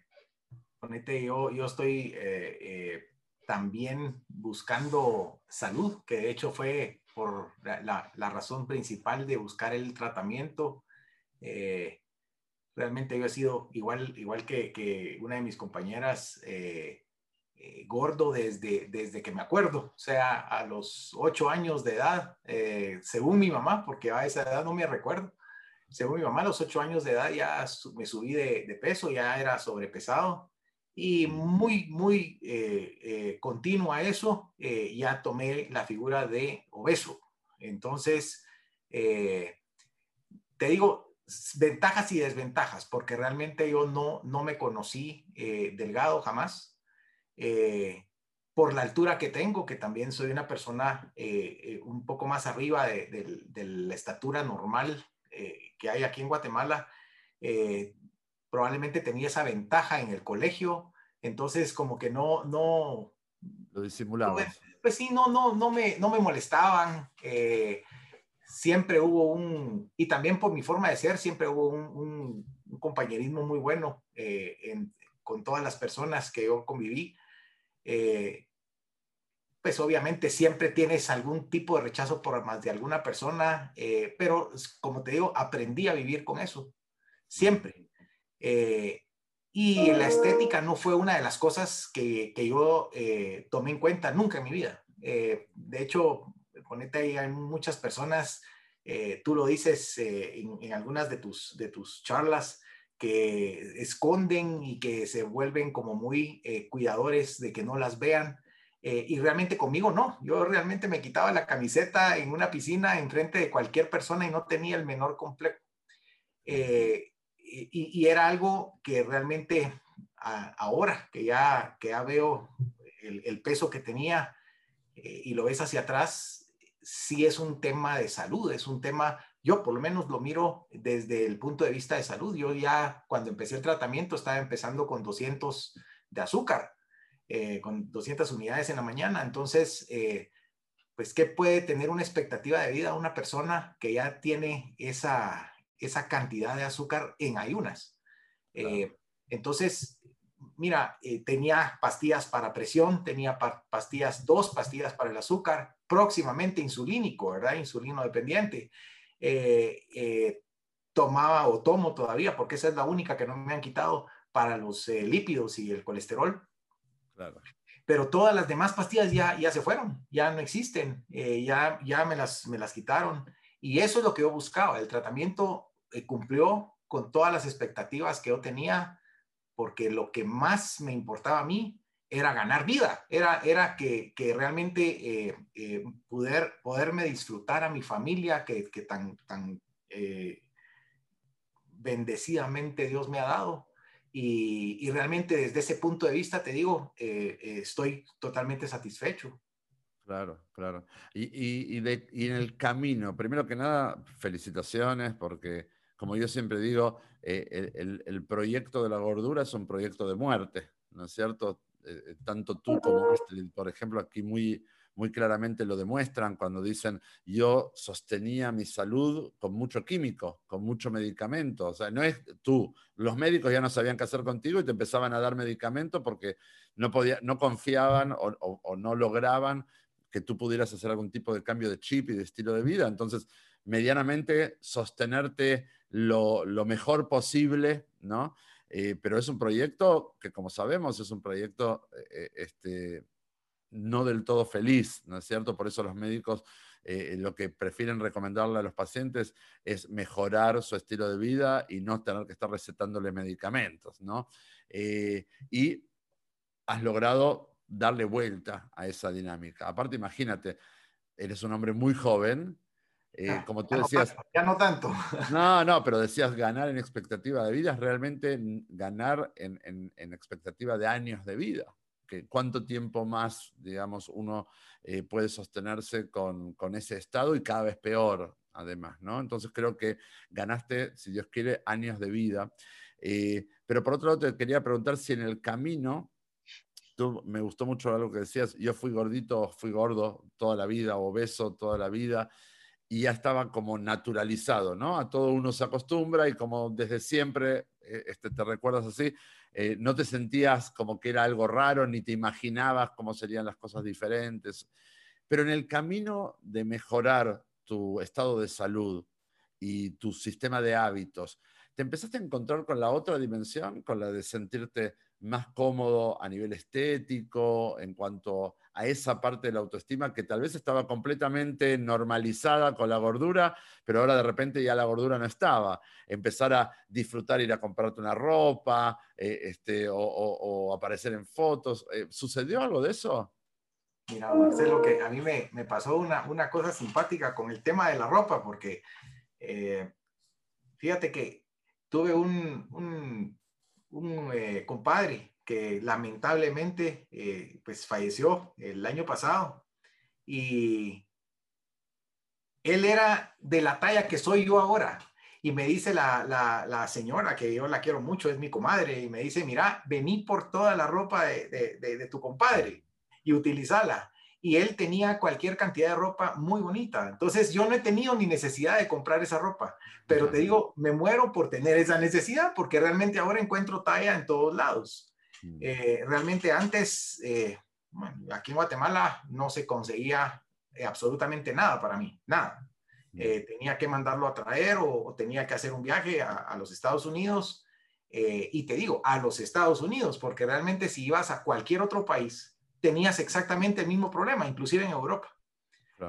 yo, yo estoy eh, eh, también buscando salud, que de hecho fue por la, la razón principal de buscar el tratamiento. Eh, realmente yo he sido igual, igual que, una de mis compañeras, eh, eh, gordo desde, desde que me acuerdo, o sea, a los ocho años de edad, eh, según mi mamá, porque a esa edad no me recuerdo, según mi mamá, a los ocho años de edad ya me subí de, de peso, ya era sobrepesado y muy, muy continuo a eso, ya tomé la figura de obeso. Entonces, te digo, ventajas y desventajas, porque realmente yo no, no me conocí eh, delgado jamás. Eh, por la altura que tengo, que también soy una persona un poco más arriba de, la estatura normal que hay aquí en Guatemala, probablemente tenía esa ventaja en el colegio, entonces como que no, no... Lo disimulaba. Pues, pues, sí, no, no, no, me, no me molestaban. Eh, siempre hubo un, y también por mi forma de ser, siempre hubo un, compañerismo muy bueno eh, con todas las personas que yo conviví. Eh, pues obviamente siempre tienes algún tipo de rechazo por más de alguna persona, pero como te digo, aprendí a vivir con eso, siempre. y la estética no fue una de las cosas que, que yo tomé en cuenta nunca en mi vida. de hecho, ponete ahí, hay muchas personas eh, tú lo dices eh, en, algunas de tus, de tus charlas, que esconden y que se vuelven como muy eh, cuidadores de que no las vean. y realmente conmigo no, yo realmente me quitaba la camiseta en una piscina enfrente de cualquier persona y no tenía el menor complejo. Y, era algo que realmente ahora que ya, que ya veo el, el peso que tenía y lo ves hacia atrás, sí es un tema de salud, es un tema, yo por lo menos lo miro desde el punto de vista de salud. Yo ya cuando empecé el tratamiento estaba empezando con 200 de azúcar, eh, con 200 unidades en la mañana. Entonces, eh, pues, ¿qué puede tener una expectativa de vida una persona que ya tiene esa, esa cantidad de azúcar en ayunas? Eh, entonces, mira, tenía pastillas para presión, tenía pastillas, dos pastillas para el azúcar, próximamente insulínico, ¿verdad? Insulino dependiente. Eh, eh, tomaba o tomo todavía, porque esa es la única que no me han quitado para los eh, lípidos y el colesterol. Claro. Pero todas las demás pastillas ya, ya se fueron, ya no existen, ya, ya me, las, me las quitaron. Y eso es lo que yo buscaba. El tratamiento cumplió con todas las expectativas que yo tenía, porque lo que más me importaba a mí era ganar vida, era, era que, que realmente eh, eh, poder, poderme disfrutar a mi familia que, que tan, tan eh, bendecidamente Dios me ha dado. Y, y, realmente desde ese punto de vista, te digo, estoy totalmente satisfecho. Claro, claro. Y, y, y, en el camino, primero que nada, felicitaciones porque, como yo siempre digo, el, el, el proyecto de la gordura es un proyecto de muerte, ¿no es cierto? Eh, eh, tanto tú como Astrid, por ejemplo, aquí muy, muy claramente lo demuestran cuando dicen yo sostenía mi salud con mucho químico, con mucho medicamento. O sea, no es tú, los médicos ya no sabían qué hacer contigo y te empezaban a dar medicamento porque no, podía, no confiaban o, no lograban que tú pudieras hacer algún tipo de cambio de chip y de estilo de vida. Entonces, medianamente sostenerte lo, lo mejor posible, ¿no? Eh, pero es un proyecto que, como sabemos, es un proyecto eh, este, no del todo feliz, ¿no es cierto? Por eso los médicos eh, lo que prefieren recomendarle a los pacientes es mejorar su estilo de vida y no tener que estar recetándole medicamentos, ¿no? y has logrado darle vuelta a esa dinámica. Aparte, imagínate, eres un hombre muy joven, eh, ah, como tú decías. ya no tanto. No, no, pero decías ganar en expectativa de vida es realmente ganar en, en, expectativa de años de vida. Que cuánto tiempo más, digamos, uno eh, puede sostenerse con, con, ese estado y cada vez peor, además, ¿no? Entonces creo que ganaste, si Dios quiere, años de vida. Eh, pero por otro lado, te quería preguntar si en el camino Tú, me gustó mucho algo que decías, yo fui gordito, fui gordo toda la vida, obeso toda la vida, y ya estaba como naturalizado, ¿no? A todo uno se acostumbra y como desde siempre, eh, este, te recuerdas así, eh, no te sentías como que era algo raro, ni te imaginabas cómo serían las cosas diferentes. Pero en el camino de mejorar tu estado de salud y tu sistema de hábitos, te empezaste a encontrar con la otra dimensión, con la de sentirte más cómodo a nivel estético, en cuanto a esa parte de la autoestima que tal vez estaba completamente normalizada con la gordura, pero ahora de repente ya la gordura no estaba. Empezar a disfrutar, ir a comprarte una ropa eh, este, o, aparecer en fotos. Eh, ¿Sucedió algo de eso? Mira, Marcelo, que a mí me, pasó una, una, cosa simpática con el tema de la ropa, porque eh, fíjate que tuve un, un, un compadre que lamentablemente eh, pues falleció el año pasado y él era de la talla que soy yo ahora. Y me dice la, la, señora, que yo la quiero mucho, es mi comadre, y me dice, mira, vení por toda la ropa de, de, de tu compadre y utilizala y él tenía cualquier cantidad de ropa muy bonita. Entonces yo no he tenido ni necesidad de comprar esa ropa, pero te digo, me muero por tener esa necesidad porque realmente ahora encuentro talla en todos lados. Eh, realmente antes, eh, aquí en Guatemala no se conseguía eh, absolutamente nada para mí, nada. Mm. tenía que mandarlo a traer o, tenía que hacer un viaje a, a los Estados Unidos. y te digo, a los Estados Unidos, porque realmente si ibas a cualquier otro país, tenías exactamente el mismo problema, inclusive en Europa.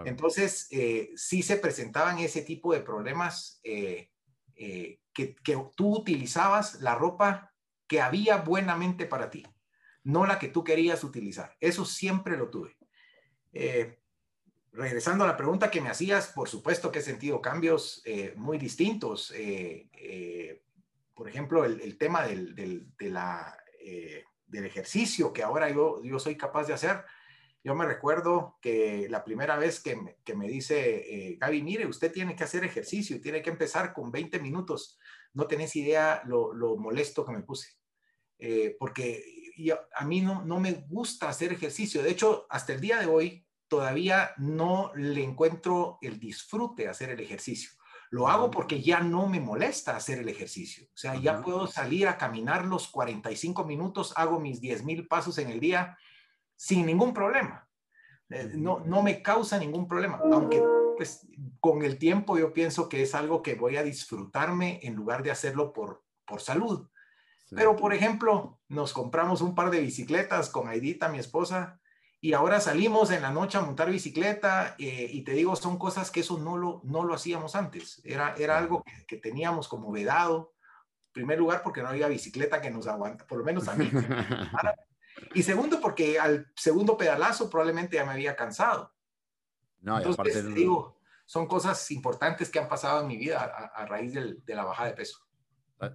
Entonces, sí se presentaban ese tipo de problemas que, tú utilizabas la ropa que había buenamente para ti, no la que tú querías utilizar. Eso siempre lo tuve. regresando a la pregunta que me hacías, por supuesto que he sentido cambios muy distintos. por ejemplo, el, tema de la del ejercicio que ahora yo, yo soy capaz de hacer. Yo me recuerdo que la primera vez que me, que me dice eh, Gaby, mire, usted tiene que hacer ejercicio y tiene que empezar con 20 minutos. No tenés idea lo, lo molesto que me puse. Eh, porque a mí no, no me gusta hacer ejercicio. De hecho, hasta el día de hoy todavía no le encuentro el disfrute a hacer el ejercicio. Lo hago porque ya no me molesta hacer el ejercicio. O sea, ya puedo salir a caminar los 45 minutos, hago mis 10 mil pasos en el día sin ningún problema. Eh, no, no me causa ningún problema, aunque pues con el tiempo yo pienso que es algo que voy a disfrutarme en lugar de hacerlo por, por salud. Pero, por ejemplo, nos compramos un par de bicicletas con Aidita, mi esposa, y ahora salimos en la noche a montar bicicleta eh, y te digo, son cosas que eso no lo, no lo hacíamos antes. Era, era algo que, teníamos como vedado. En primer lugar, porque no había bicicleta que nos aguanta, por lo menos a mí. y segundo, porque al segundo pedalazo probablemente ya me había cansado. No, Entonces, te digo, son cosas importantes que han pasado en mi vida a, raíz del, de la bajada de peso.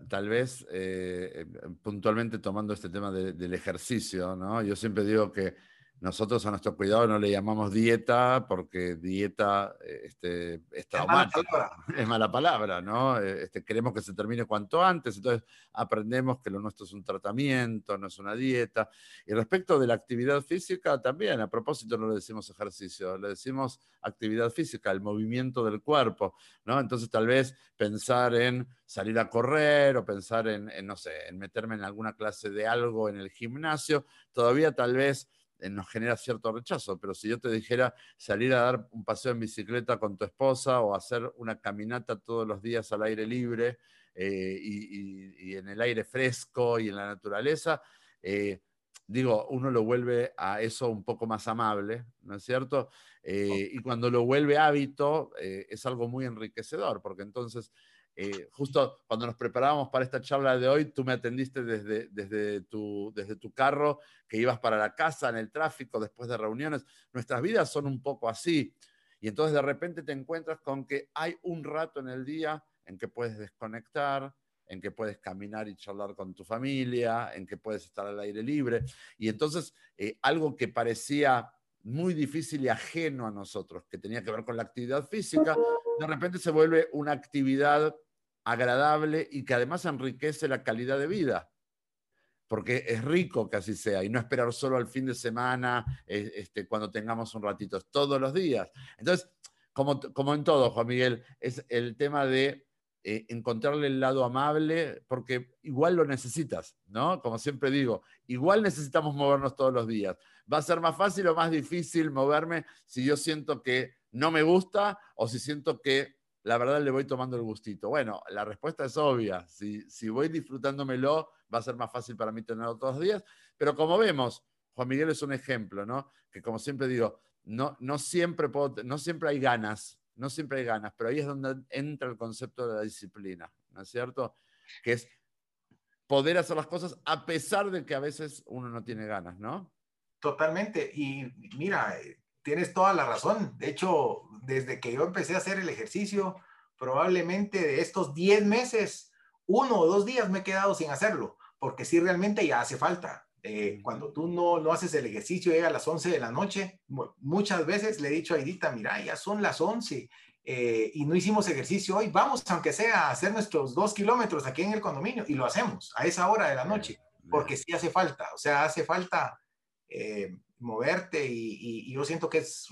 Tal vez eh, eh, puntualmente tomando este tema del ejercicio, ¿no? Yo siempre digo que nosotros a nuestro cuidado no le llamamos dieta porque dieta eh, este, es traumática, es mala palabra, ¿no? Eh, este, queremos que se termine cuanto antes, entonces aprendemos que lo nuestro es un tratamiento, no es una dieta. Y respecto de la actividad física, también, a propósito no le decimos ejercicio, le decimos actividad física, el movimiento del cuerpo, ¿no? Entonces tal vez pensar en salir a correr o pensar en, en no sé, en meterme en alguna clase de algo en el gimnasio, todavía tal vez nos genera cierto rechazo, pero si yo te dijera salir a dar un paseo en bicicleta con tu esposa o hacer una caminata todos los días al aire libre eh, y, en el aire fresco y en la naturaleza, eh, digo, uno lo vuelve a eso un poco más amable, ¿no es cierto? y cuando lo vuelve hábito, es algo muy enriquecedor, porque entonces eh, justo cuando nos preparábamos para esta charla de hoy, tú me atendiste desde, desde, tu, desde tu carro, que ibas para la casa, en el tráfico, después de reuniones. Nuestras vidas son un poco así. Y entonces de repente te encuentras con que hay un rato en el día en que puedes desconectar, en que puedes caminar y charlar con tu familia, en que puedes estar al aire libre. Y entonces eh, algo que parecía muy difícil y ajeno a nosotros, que tenía que ver con la actividad física, de repente se vuelve una actividad agradable y que además enriquece la calidad de vida. Porque es rico que así sea y no esperar solo al fin de semana, eh, este, cuando tengamos un ratito, todos los días. Entonces, como, como en todo, Juan Miguel, es el tema de eh, encontrarle el lado amable, porque igual lo necesitas, ¿no? Como siempre digo, igual necesitamos movernos todos los días. Va a ser más fácil o más difícil moverme si yo siento que no me gusta o si siento que la verdad le voy tomando el gustito? Bueno, la respuesta es obvia. Si, si voy disfrutándomelo, va a ser más fácil para mí tenerlo todos los días. Pero como vemos, Juan Miguel es un ejemplo, ¿no? Que como siempre digo, no, no, siempre, puedo, no siempre hay ganas, no siempre hay ganas, pero ahí es donde entra el concepto de la disciplina, ¿no es cierto? Que es poder hacer las cosas a pesar de que a veces uno no tiene ganas, ¿no? Totalmente. Y mira, tienes toda la razón. De hecho, desde que yo empecé a hacer el ejercicio, probablemente de estos 10 meses, uno o dos días me he quedado sin hacerlo, porque sí realmente ya hace falta. Eh, cuando tú no, no haces el ejercicio, llega a las 11 de la noche, muchas veces le he dicho a Edita, mira, ya son las 11 eh, y no hicimos ejercicio hoy, vamos aunque sea a hacer nuestros dos kilómetros aquí en el condominio y lo hacemos a esa hora de la noche, porque sí hace falta, o sea, hace falta eh, moverte y, yo siento que es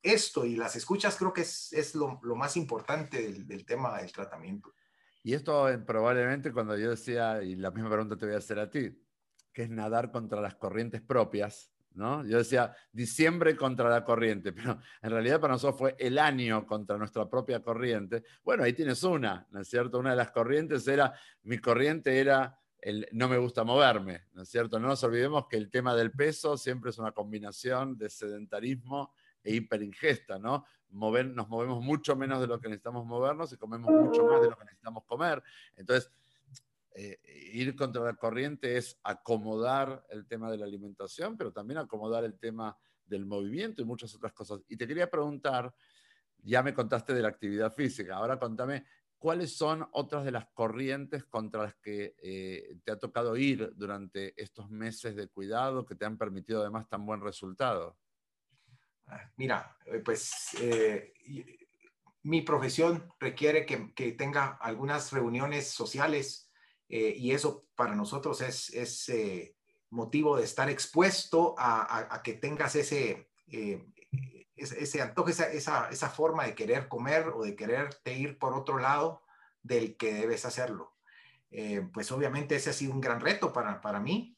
esto y las escuchas creo que es, es lo, lo, más importante del, del, tema del tratamiento. Y esto probablemente cuando yo decía, y la misma pregunta te voy a hacer a ti, que es nadar contra las corrientes propias, ¿no? Yo decía diciembre contra la corriente, pero en realidad para nosotros fue el año contra nuestra propia corriente. Bueno, ahí tienes una, ¿no es cierto? Una de las corrientes era, mi corriente era el no me gusta moverme, ¿no es cierto? No nos olvidemos que el tema del peso siempre es una combinación de sedentarismo e hiperingesta, ¿no? Mover, nos movemos mucho menos de lo que necesitamos movernos y comemos mucho más de lo que necesitamos comer. Entonces, eh, ir contra la corriente es acomodar el tema de la alimentación, pero también acomodar el tema del movimiento y muchas otras cosas. Y te quería preguntar, ya me contaste de la actividad física, ahora contame cuáles son otras de las corrientes contra las que eh, te ha tocado ir durante estos meses de cuidado que te han permitido además tan buen resultado. Ah, mira, eh, pues mi profesión requiere que, que tenga algunas reuniones sociales eh, y eso para nosotros es, es eh, motivo de estar expuesto a, a, que tengas ese, eh, ese, antojo, esa, esa, esa, forma de querer comer o de quererte ir por otro lado del que debes hacerlo. pues obviamente ese ha sido un gran reto para, para mí,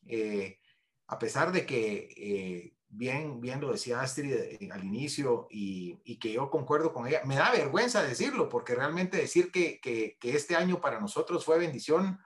a pesar de que bien, bien lo decía Astrid al inicio y, y, que yo concuerdo con ella. Me da vergüenza decirlo porque realmente decir que, que, que, este año para nosotros fue bendición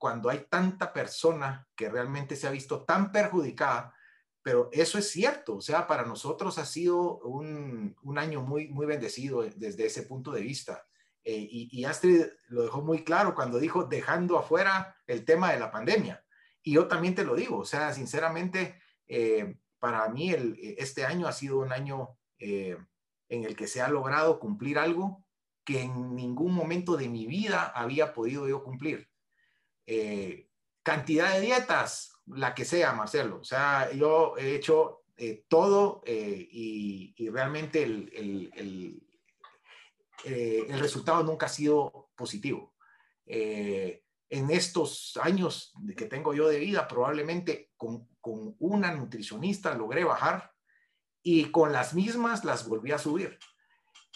cuando hay tanta persona que realmente se ha visto tan perjudicada, pero eso es cierto, o sea, para nosotros ha sido un, año muy, muy bendecido desde ese punto de vista. Eh, y, Astrid lo dejó muy claro cuando dijo dejando afuera el tema de la pandemia. Y yo también te lo digo, o sea, sinceramente, eh, para mí este año ha sido un año eh, en el que se ha logrado cumplir algo que en ningún momento de mi vida había podido yo cumplir. Eh, cantidad de dietas, la que sea, Marcelo. O sea, yo he hecho eh, todo eh, y, realmente el, el, resultado nunca ha sido positivo. en estos años que tengo yo de vida, probablemente con, con una nutricionista logré bajar y con las mismas las volví a subir.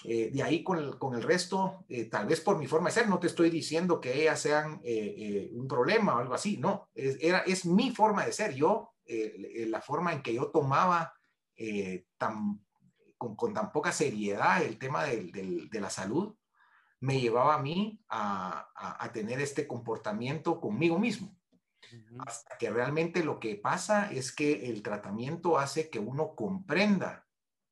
Eh, de ahí con el, con el resto, eh, tal vez por mi forma de ser, no te estoy diciendo que ellas sean eh, un problema o algo así, no, es, era, es mi forma de ser, yo, la forma en que yo tomaba tan, con, con, tan poca seriedad el tema de, de, la salud, me llevaba a mí a, a, a, tener este comportamiento conmigo mismo. Hasta que realmente lo que pasa es que el tratamiento hace que uno comprenda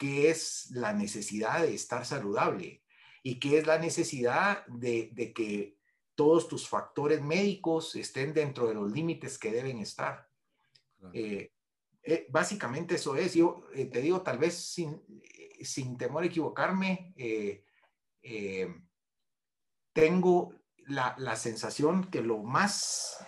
qué es la necesidad de estar saludable y qué es la necesidad de, que todos tus factores médicos estén dentro de los límites que deben estar. Eh, eh, básicamente eso es. Yo eh, te digo, tal vez sin, sin temor a equivocarme, tengo la, la, sensación que lo más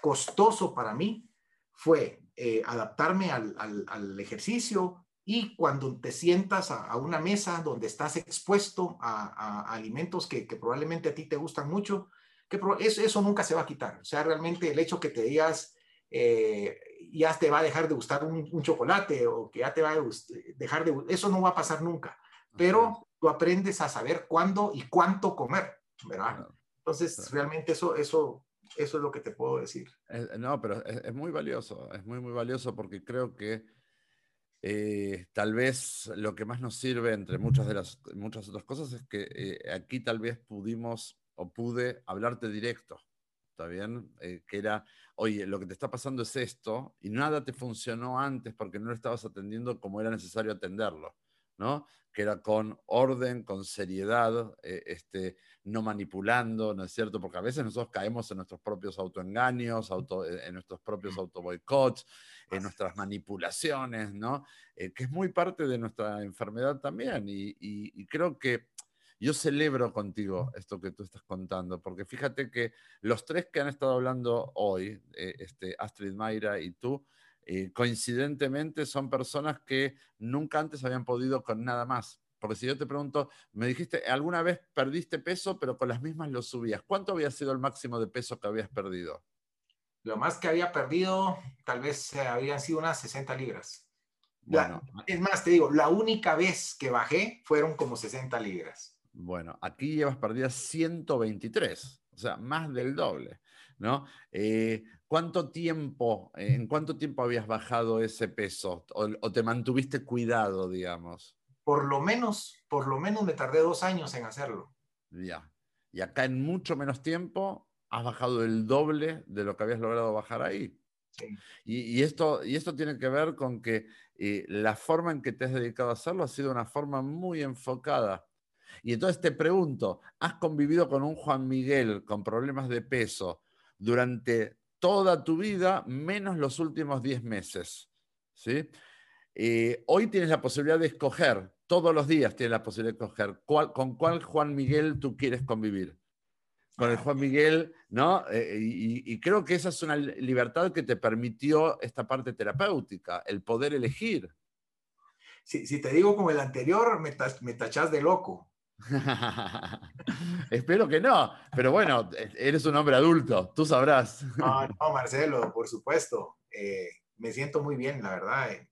costoso para mí fue adaptarme al, al, al, ejercicio, y cuando te sientas a, una mesa donde estás expuesto a, alimentos que, probablemente a ti te gustan mucho, que eso, eso, nunca se va a quitar. O sea, realmente el hecho que te digas, eh, ya te va a dejar de gustar un, chocolate o que ya te va a dejar de eso no va a pasar nunca. Pero tú aprendes a saber cuándo y cuánto comer, ¿verdad? Entonces, realmente eso, eso, eso es lo que te puedo decir. no, pero es, es muy valioso, es muy, muy valioso porque creo que eh, tal vez lo que más nos sirve, entre muchas de las muchas otras cosas, es que eh, aquí tal vez pudimos o pude hablarte directo, ¿está bien? Eh, que era, oye, lo que te está pasando es esto y nada te funcionó antes porque no lo estabas atendiendo como era necesario atenderlo, ¿no? Que era con orden, con seriedad, este, no manipulando, ¿no es cierto? Porque a veces nosotros caemos en nuestros propios autoengaños, auto, en nuestros propios autoboicots en nuestras manipulaciones, ¿no? Eh, que es muy parte de nuestra enfermedad también. Y, creo que yo celebro contigo esto que tú estás contando, porque fíjate que los tres que han estado hablando hoy, eh, este, Astrid Mayra y tú, eh, coincidentemente son personas que nunca antes habían podido con nada más. Porque si yo te pregunto, me dijiste, alguna vez perdiste peso, pero con las mismas lo subías. ¿Cuánto había sido el máximo de peso que habías perdido? Lo más que había perdido, tal vez eh, habrían sido unas 60 libras. Bueno, es más, te digo, la única vez que bajé fueron como 60 libras. Bueno, aquí llevas perdidas 123, o sea, más del doble, ¿no? Eh, ¿Cuánto tiempo, en cuánto tiempo habías bajado ese peso o, o, te mantuviste cuidado, digamos? Por lo menos, por lo menos me tardé dos años en hacerlo. Ya. Y acá en mucho menos tiempo has bajado el doble de lo que habías logrado bajar ahí. Y, esto, y esto tiene que ver con que eh, la forma en que te has dedicado a hacerlo ha sido una forma muy enfocada. Y entonces te pregunto, ¿has convivido con un Juan Miguel con problemas de peso durante toda tu vida, menos los últimos 10 meses? ¿Sí? Eh, hoy tienes la posibilidad de escoger, todos los días tienes la posibilidad de escoger con cuál Juan Miguel tú quieres convivir con el Juan Miguel, ¿no? Eh, y, creo que esa es una libertad que te permitió esta parte terapéutica, el poder elegir. Si, te digo como el anterior, me, me tachás de loco. Espero que no, pero bueno, eres un hombre adulto, tú sabrás. no, no, Marcelo, por supuesto. Eh, me siento muy bien, la verdad. Eh,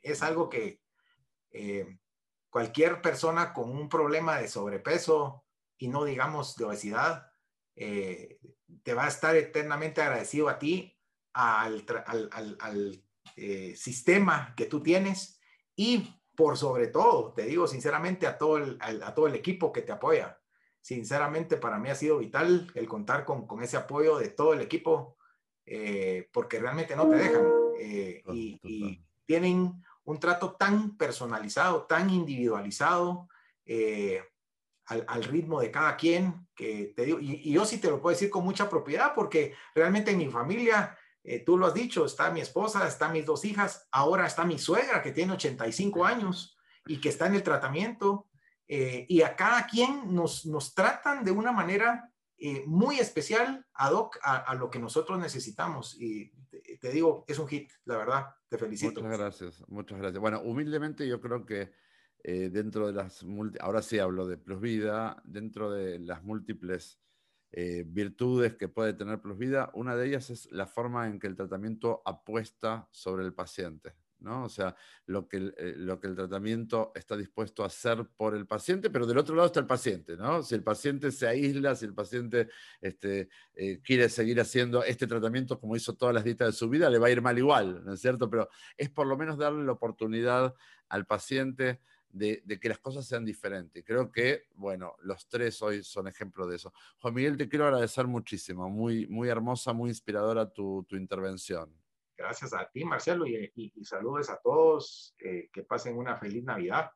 es algo que cualquier persona con un problema de sobrepeso y no digamos de obesidad, eh, te va a estar eternamente agradecido a ti, al, eh, sistema que tú tienes y por sobre todo, te digo sinceramente a todo el, a todo el equipo que te apoya. Sinceramente, para mí ha sido vital el contar con, ese apoyo de todo el equipo, eh, porque realmente no te dejan y, y, tienen un trato tan personalizado, tan individualizado, al, ritmo de cada quien, que te digo, y, yo sí te lo puedo decir con mucha propiedad, porque realmente en mi familia, eh, tú lo has dicho, está mi esposa, están mis dos hijas, ahora está mi suegra que tiene 85 años y que está en el tratamiento, eh, y a cada quien nos, nos tratan de una manera eh, muy especial ad hoc a, lo que nosotros necesitamos. Y te, te, digo, es un hit, la verdad, te felicito. Muchas gracias, muchas gracias. Bueno, humildemente yo creo que eh, dentro de las, ahora sí hablo de Plus Vida, dentro de las múltiples eh, virtudes que puede tener Plus Vida, una de ellas es la forma en que el tratamiento apuesta sobre el paciente. ¿no? O sea, lo que, eh, lo que el tratamiento está dispuesto a hacer por el paciente, pero del otro lado está el paciente, ¿no? Si el paciente se aísla, si el paciente este, quiere seguir haciendo este tratamiento como hizo todas las dietas de su vida, le va a ir mal igual, ¿no es cierto? Pero es por lo menos darle la oportunidad al paciente de, que las cosas sean diferentes. Creo que, bueno, los tres hoy son ejemplo de eso. Juan Miguel, te quiero agradecer muchísimo. Muy, muy hermosa, muy inspiradora tu, intervención. Gracias a ti, Marcelo, y, saludos a todos. que pasen una feliz Navidad.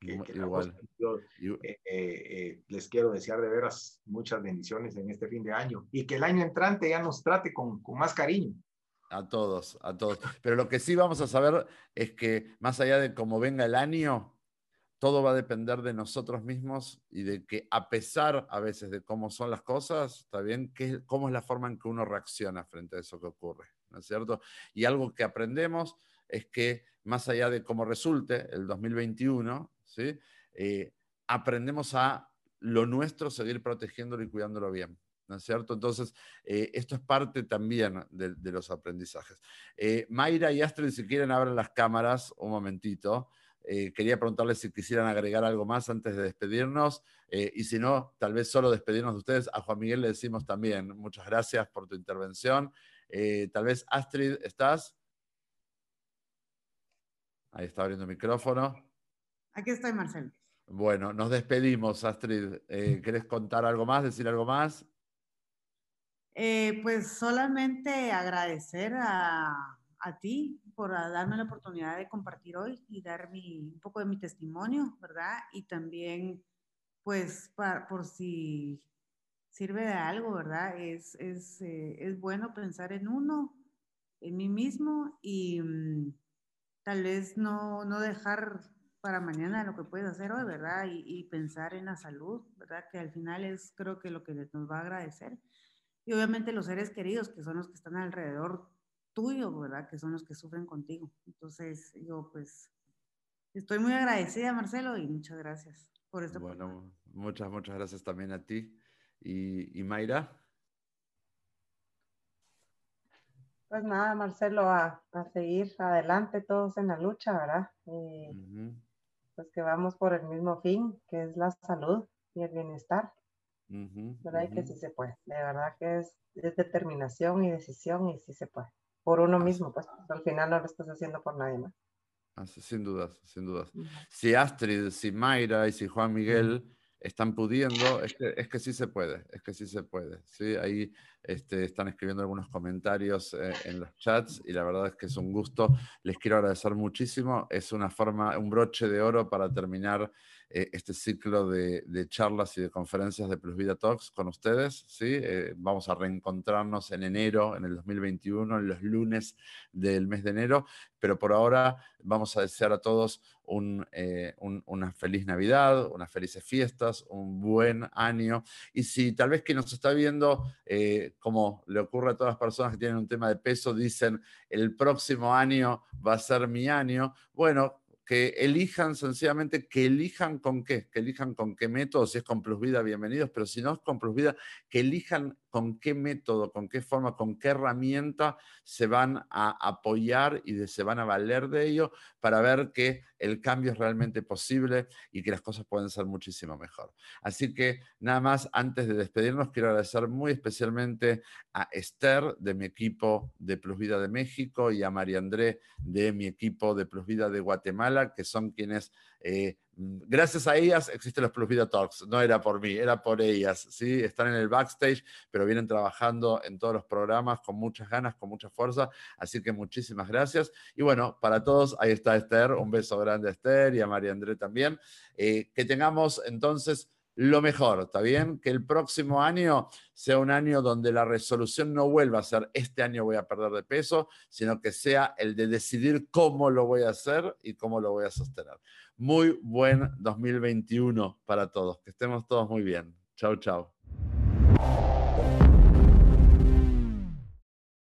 Igual. Yo, eh, eh, eh, les quiero desear de veras muchas bendiciones en este fin de año y que el año entrante ya nos trate con, con más cariño. A todos, a todos. Pero lo que sí vamos a saber es que más allá de cómo venga el año, todo va a depender de nosotros mismos y de que a pesar a veces de cómo son las cosas, está bien, ¿Qué, cómo es la forma en que uno reacciona frente a eso que ocurre, ¿no es cierto? Y algo que aprendemos es que más allá de cómo resulte el 2021, ¿sí? Eh, aprendemos a lo nuestro seguir protegiéndolo y cuidándolo bien. ¿no es cierto? Entonces, eh, esto es parte también de, los aprendizajes. Eh, Mayra y Astrid, si quieren, abren las cámaras un momentito. Eh, quería preguntarles si quisieran agregar algo más antes de despedirnos eh, y si no, tal vez solo despedirnos de ustedes. A Juan Miguel le decimos también muchas gracias por tu intervención. Eh, tal vez Astrid, ¿estás? Ahí está abriendo el micrófono. Aquí estoy, Marcelo. Bueno, nos despedimos, Astrid. ¿Querés contar algo más, decir algo más? pues solamente agradecer a, a ti por darme la oportunidad de compartir hoy y dar un poco de mi testimonio, ¿verdad? Y también, pues, por si sirve de algo, ¿verdad? Es, es, eh, es bueno pensar en uno, en mí mismo y mm, tal vez no, no dejar para mañana lo que puedes hacer hoy, ¿verdad? Y, y, pensar en la salud, ¿verdad? Que al final es creo que lo que nos va a agradecer. Y obviamente los seres queridos, que son los que están alrededor tuyo, ¿verdad? Que son los que sufren contigo. Entonces, yo pues estoy muy agradecida, Marcelo, y muchas gracias por esto. Bueno, muchas, muchas gracias también a ti. ¿Y, y Mayra? Pues nada, Marcelo, a, a, seguir adelante todos en la lucha, ¿verdad? Pues que vamos por el mismo fin, que es la salud y el bienestar. ¿Verdad? Y que sí se puede. De verdad que es, es, determinación y decisión y sí se puede. Por uno mismo, pues al final no lo estás haciendo por nadie más. Ah, sin dudas, sin dudas. Si Astrid, si Mayra y si Juan Miguel están pudiendo, es que, es que sí se puede, es que sí se puede. ¿sí? Ahí este, están escribiendo algunos comentarios eh, en los chats y la verdad es que es un gusto. Les quiero agradecer muchísimo. Es una forma, un broche de oro para terminar eh, este ciclo de, charlas y de conferencias de Plus Vida Talks con ustedes. ¿sí? Eh, vamos a reencontrarnos en enero, en el 2021, en los lunes del mes de enero, pero por ahora vamos a desear a todos eh, una feliz Navidad, unas felices fiestas, un buen año. Y si tal vez que nos está viendo, como le ocurre a todas las personas que tienen un tema de peso, dicen, el próximo año va a ser mi año, bueno, que elijan sencillamente, que elijan con qué, que elijan con qué método, si es con Plus Vida, bienvenidos, pero si no es con Plus Vida, que elijan con qué método, con qué forma, con qué herramienta se van a apoyar y se van a valer de ello para ver que el cambio es realmente posible y que las cosas pueden ser muchísimo mejor. Así que nada más, antes de despedirnos, quiero agradecer muy especialmente a Esther de mi equipo de Plus Vida de México y a María André de mi equipo de Plus Vida de Guatemala, que son quienes eh, gracias a ellas existen los Plus Vida Talks. No era por mí, era por ellas. ¿sí? Están en el backstage, pero vienen trabajando en todos los programas con muchas ganas, con mucha fuerza. Así que muchísimas gracias. Y bueno, para todos, ahí está Esther. Un beso grande a Esther y a María André también. Eh, que tengamos entonces lo mejor, ¿está bien? Que el próximo año sea un año donde la resolución no vuelva a ser este año voy a perder de peso, sino que sea el de decidir cómo lo voy a hacer y cómo lo voy a sostener. Muy buen 2021 para todos, que estemos todos muy bien. Chao, chao.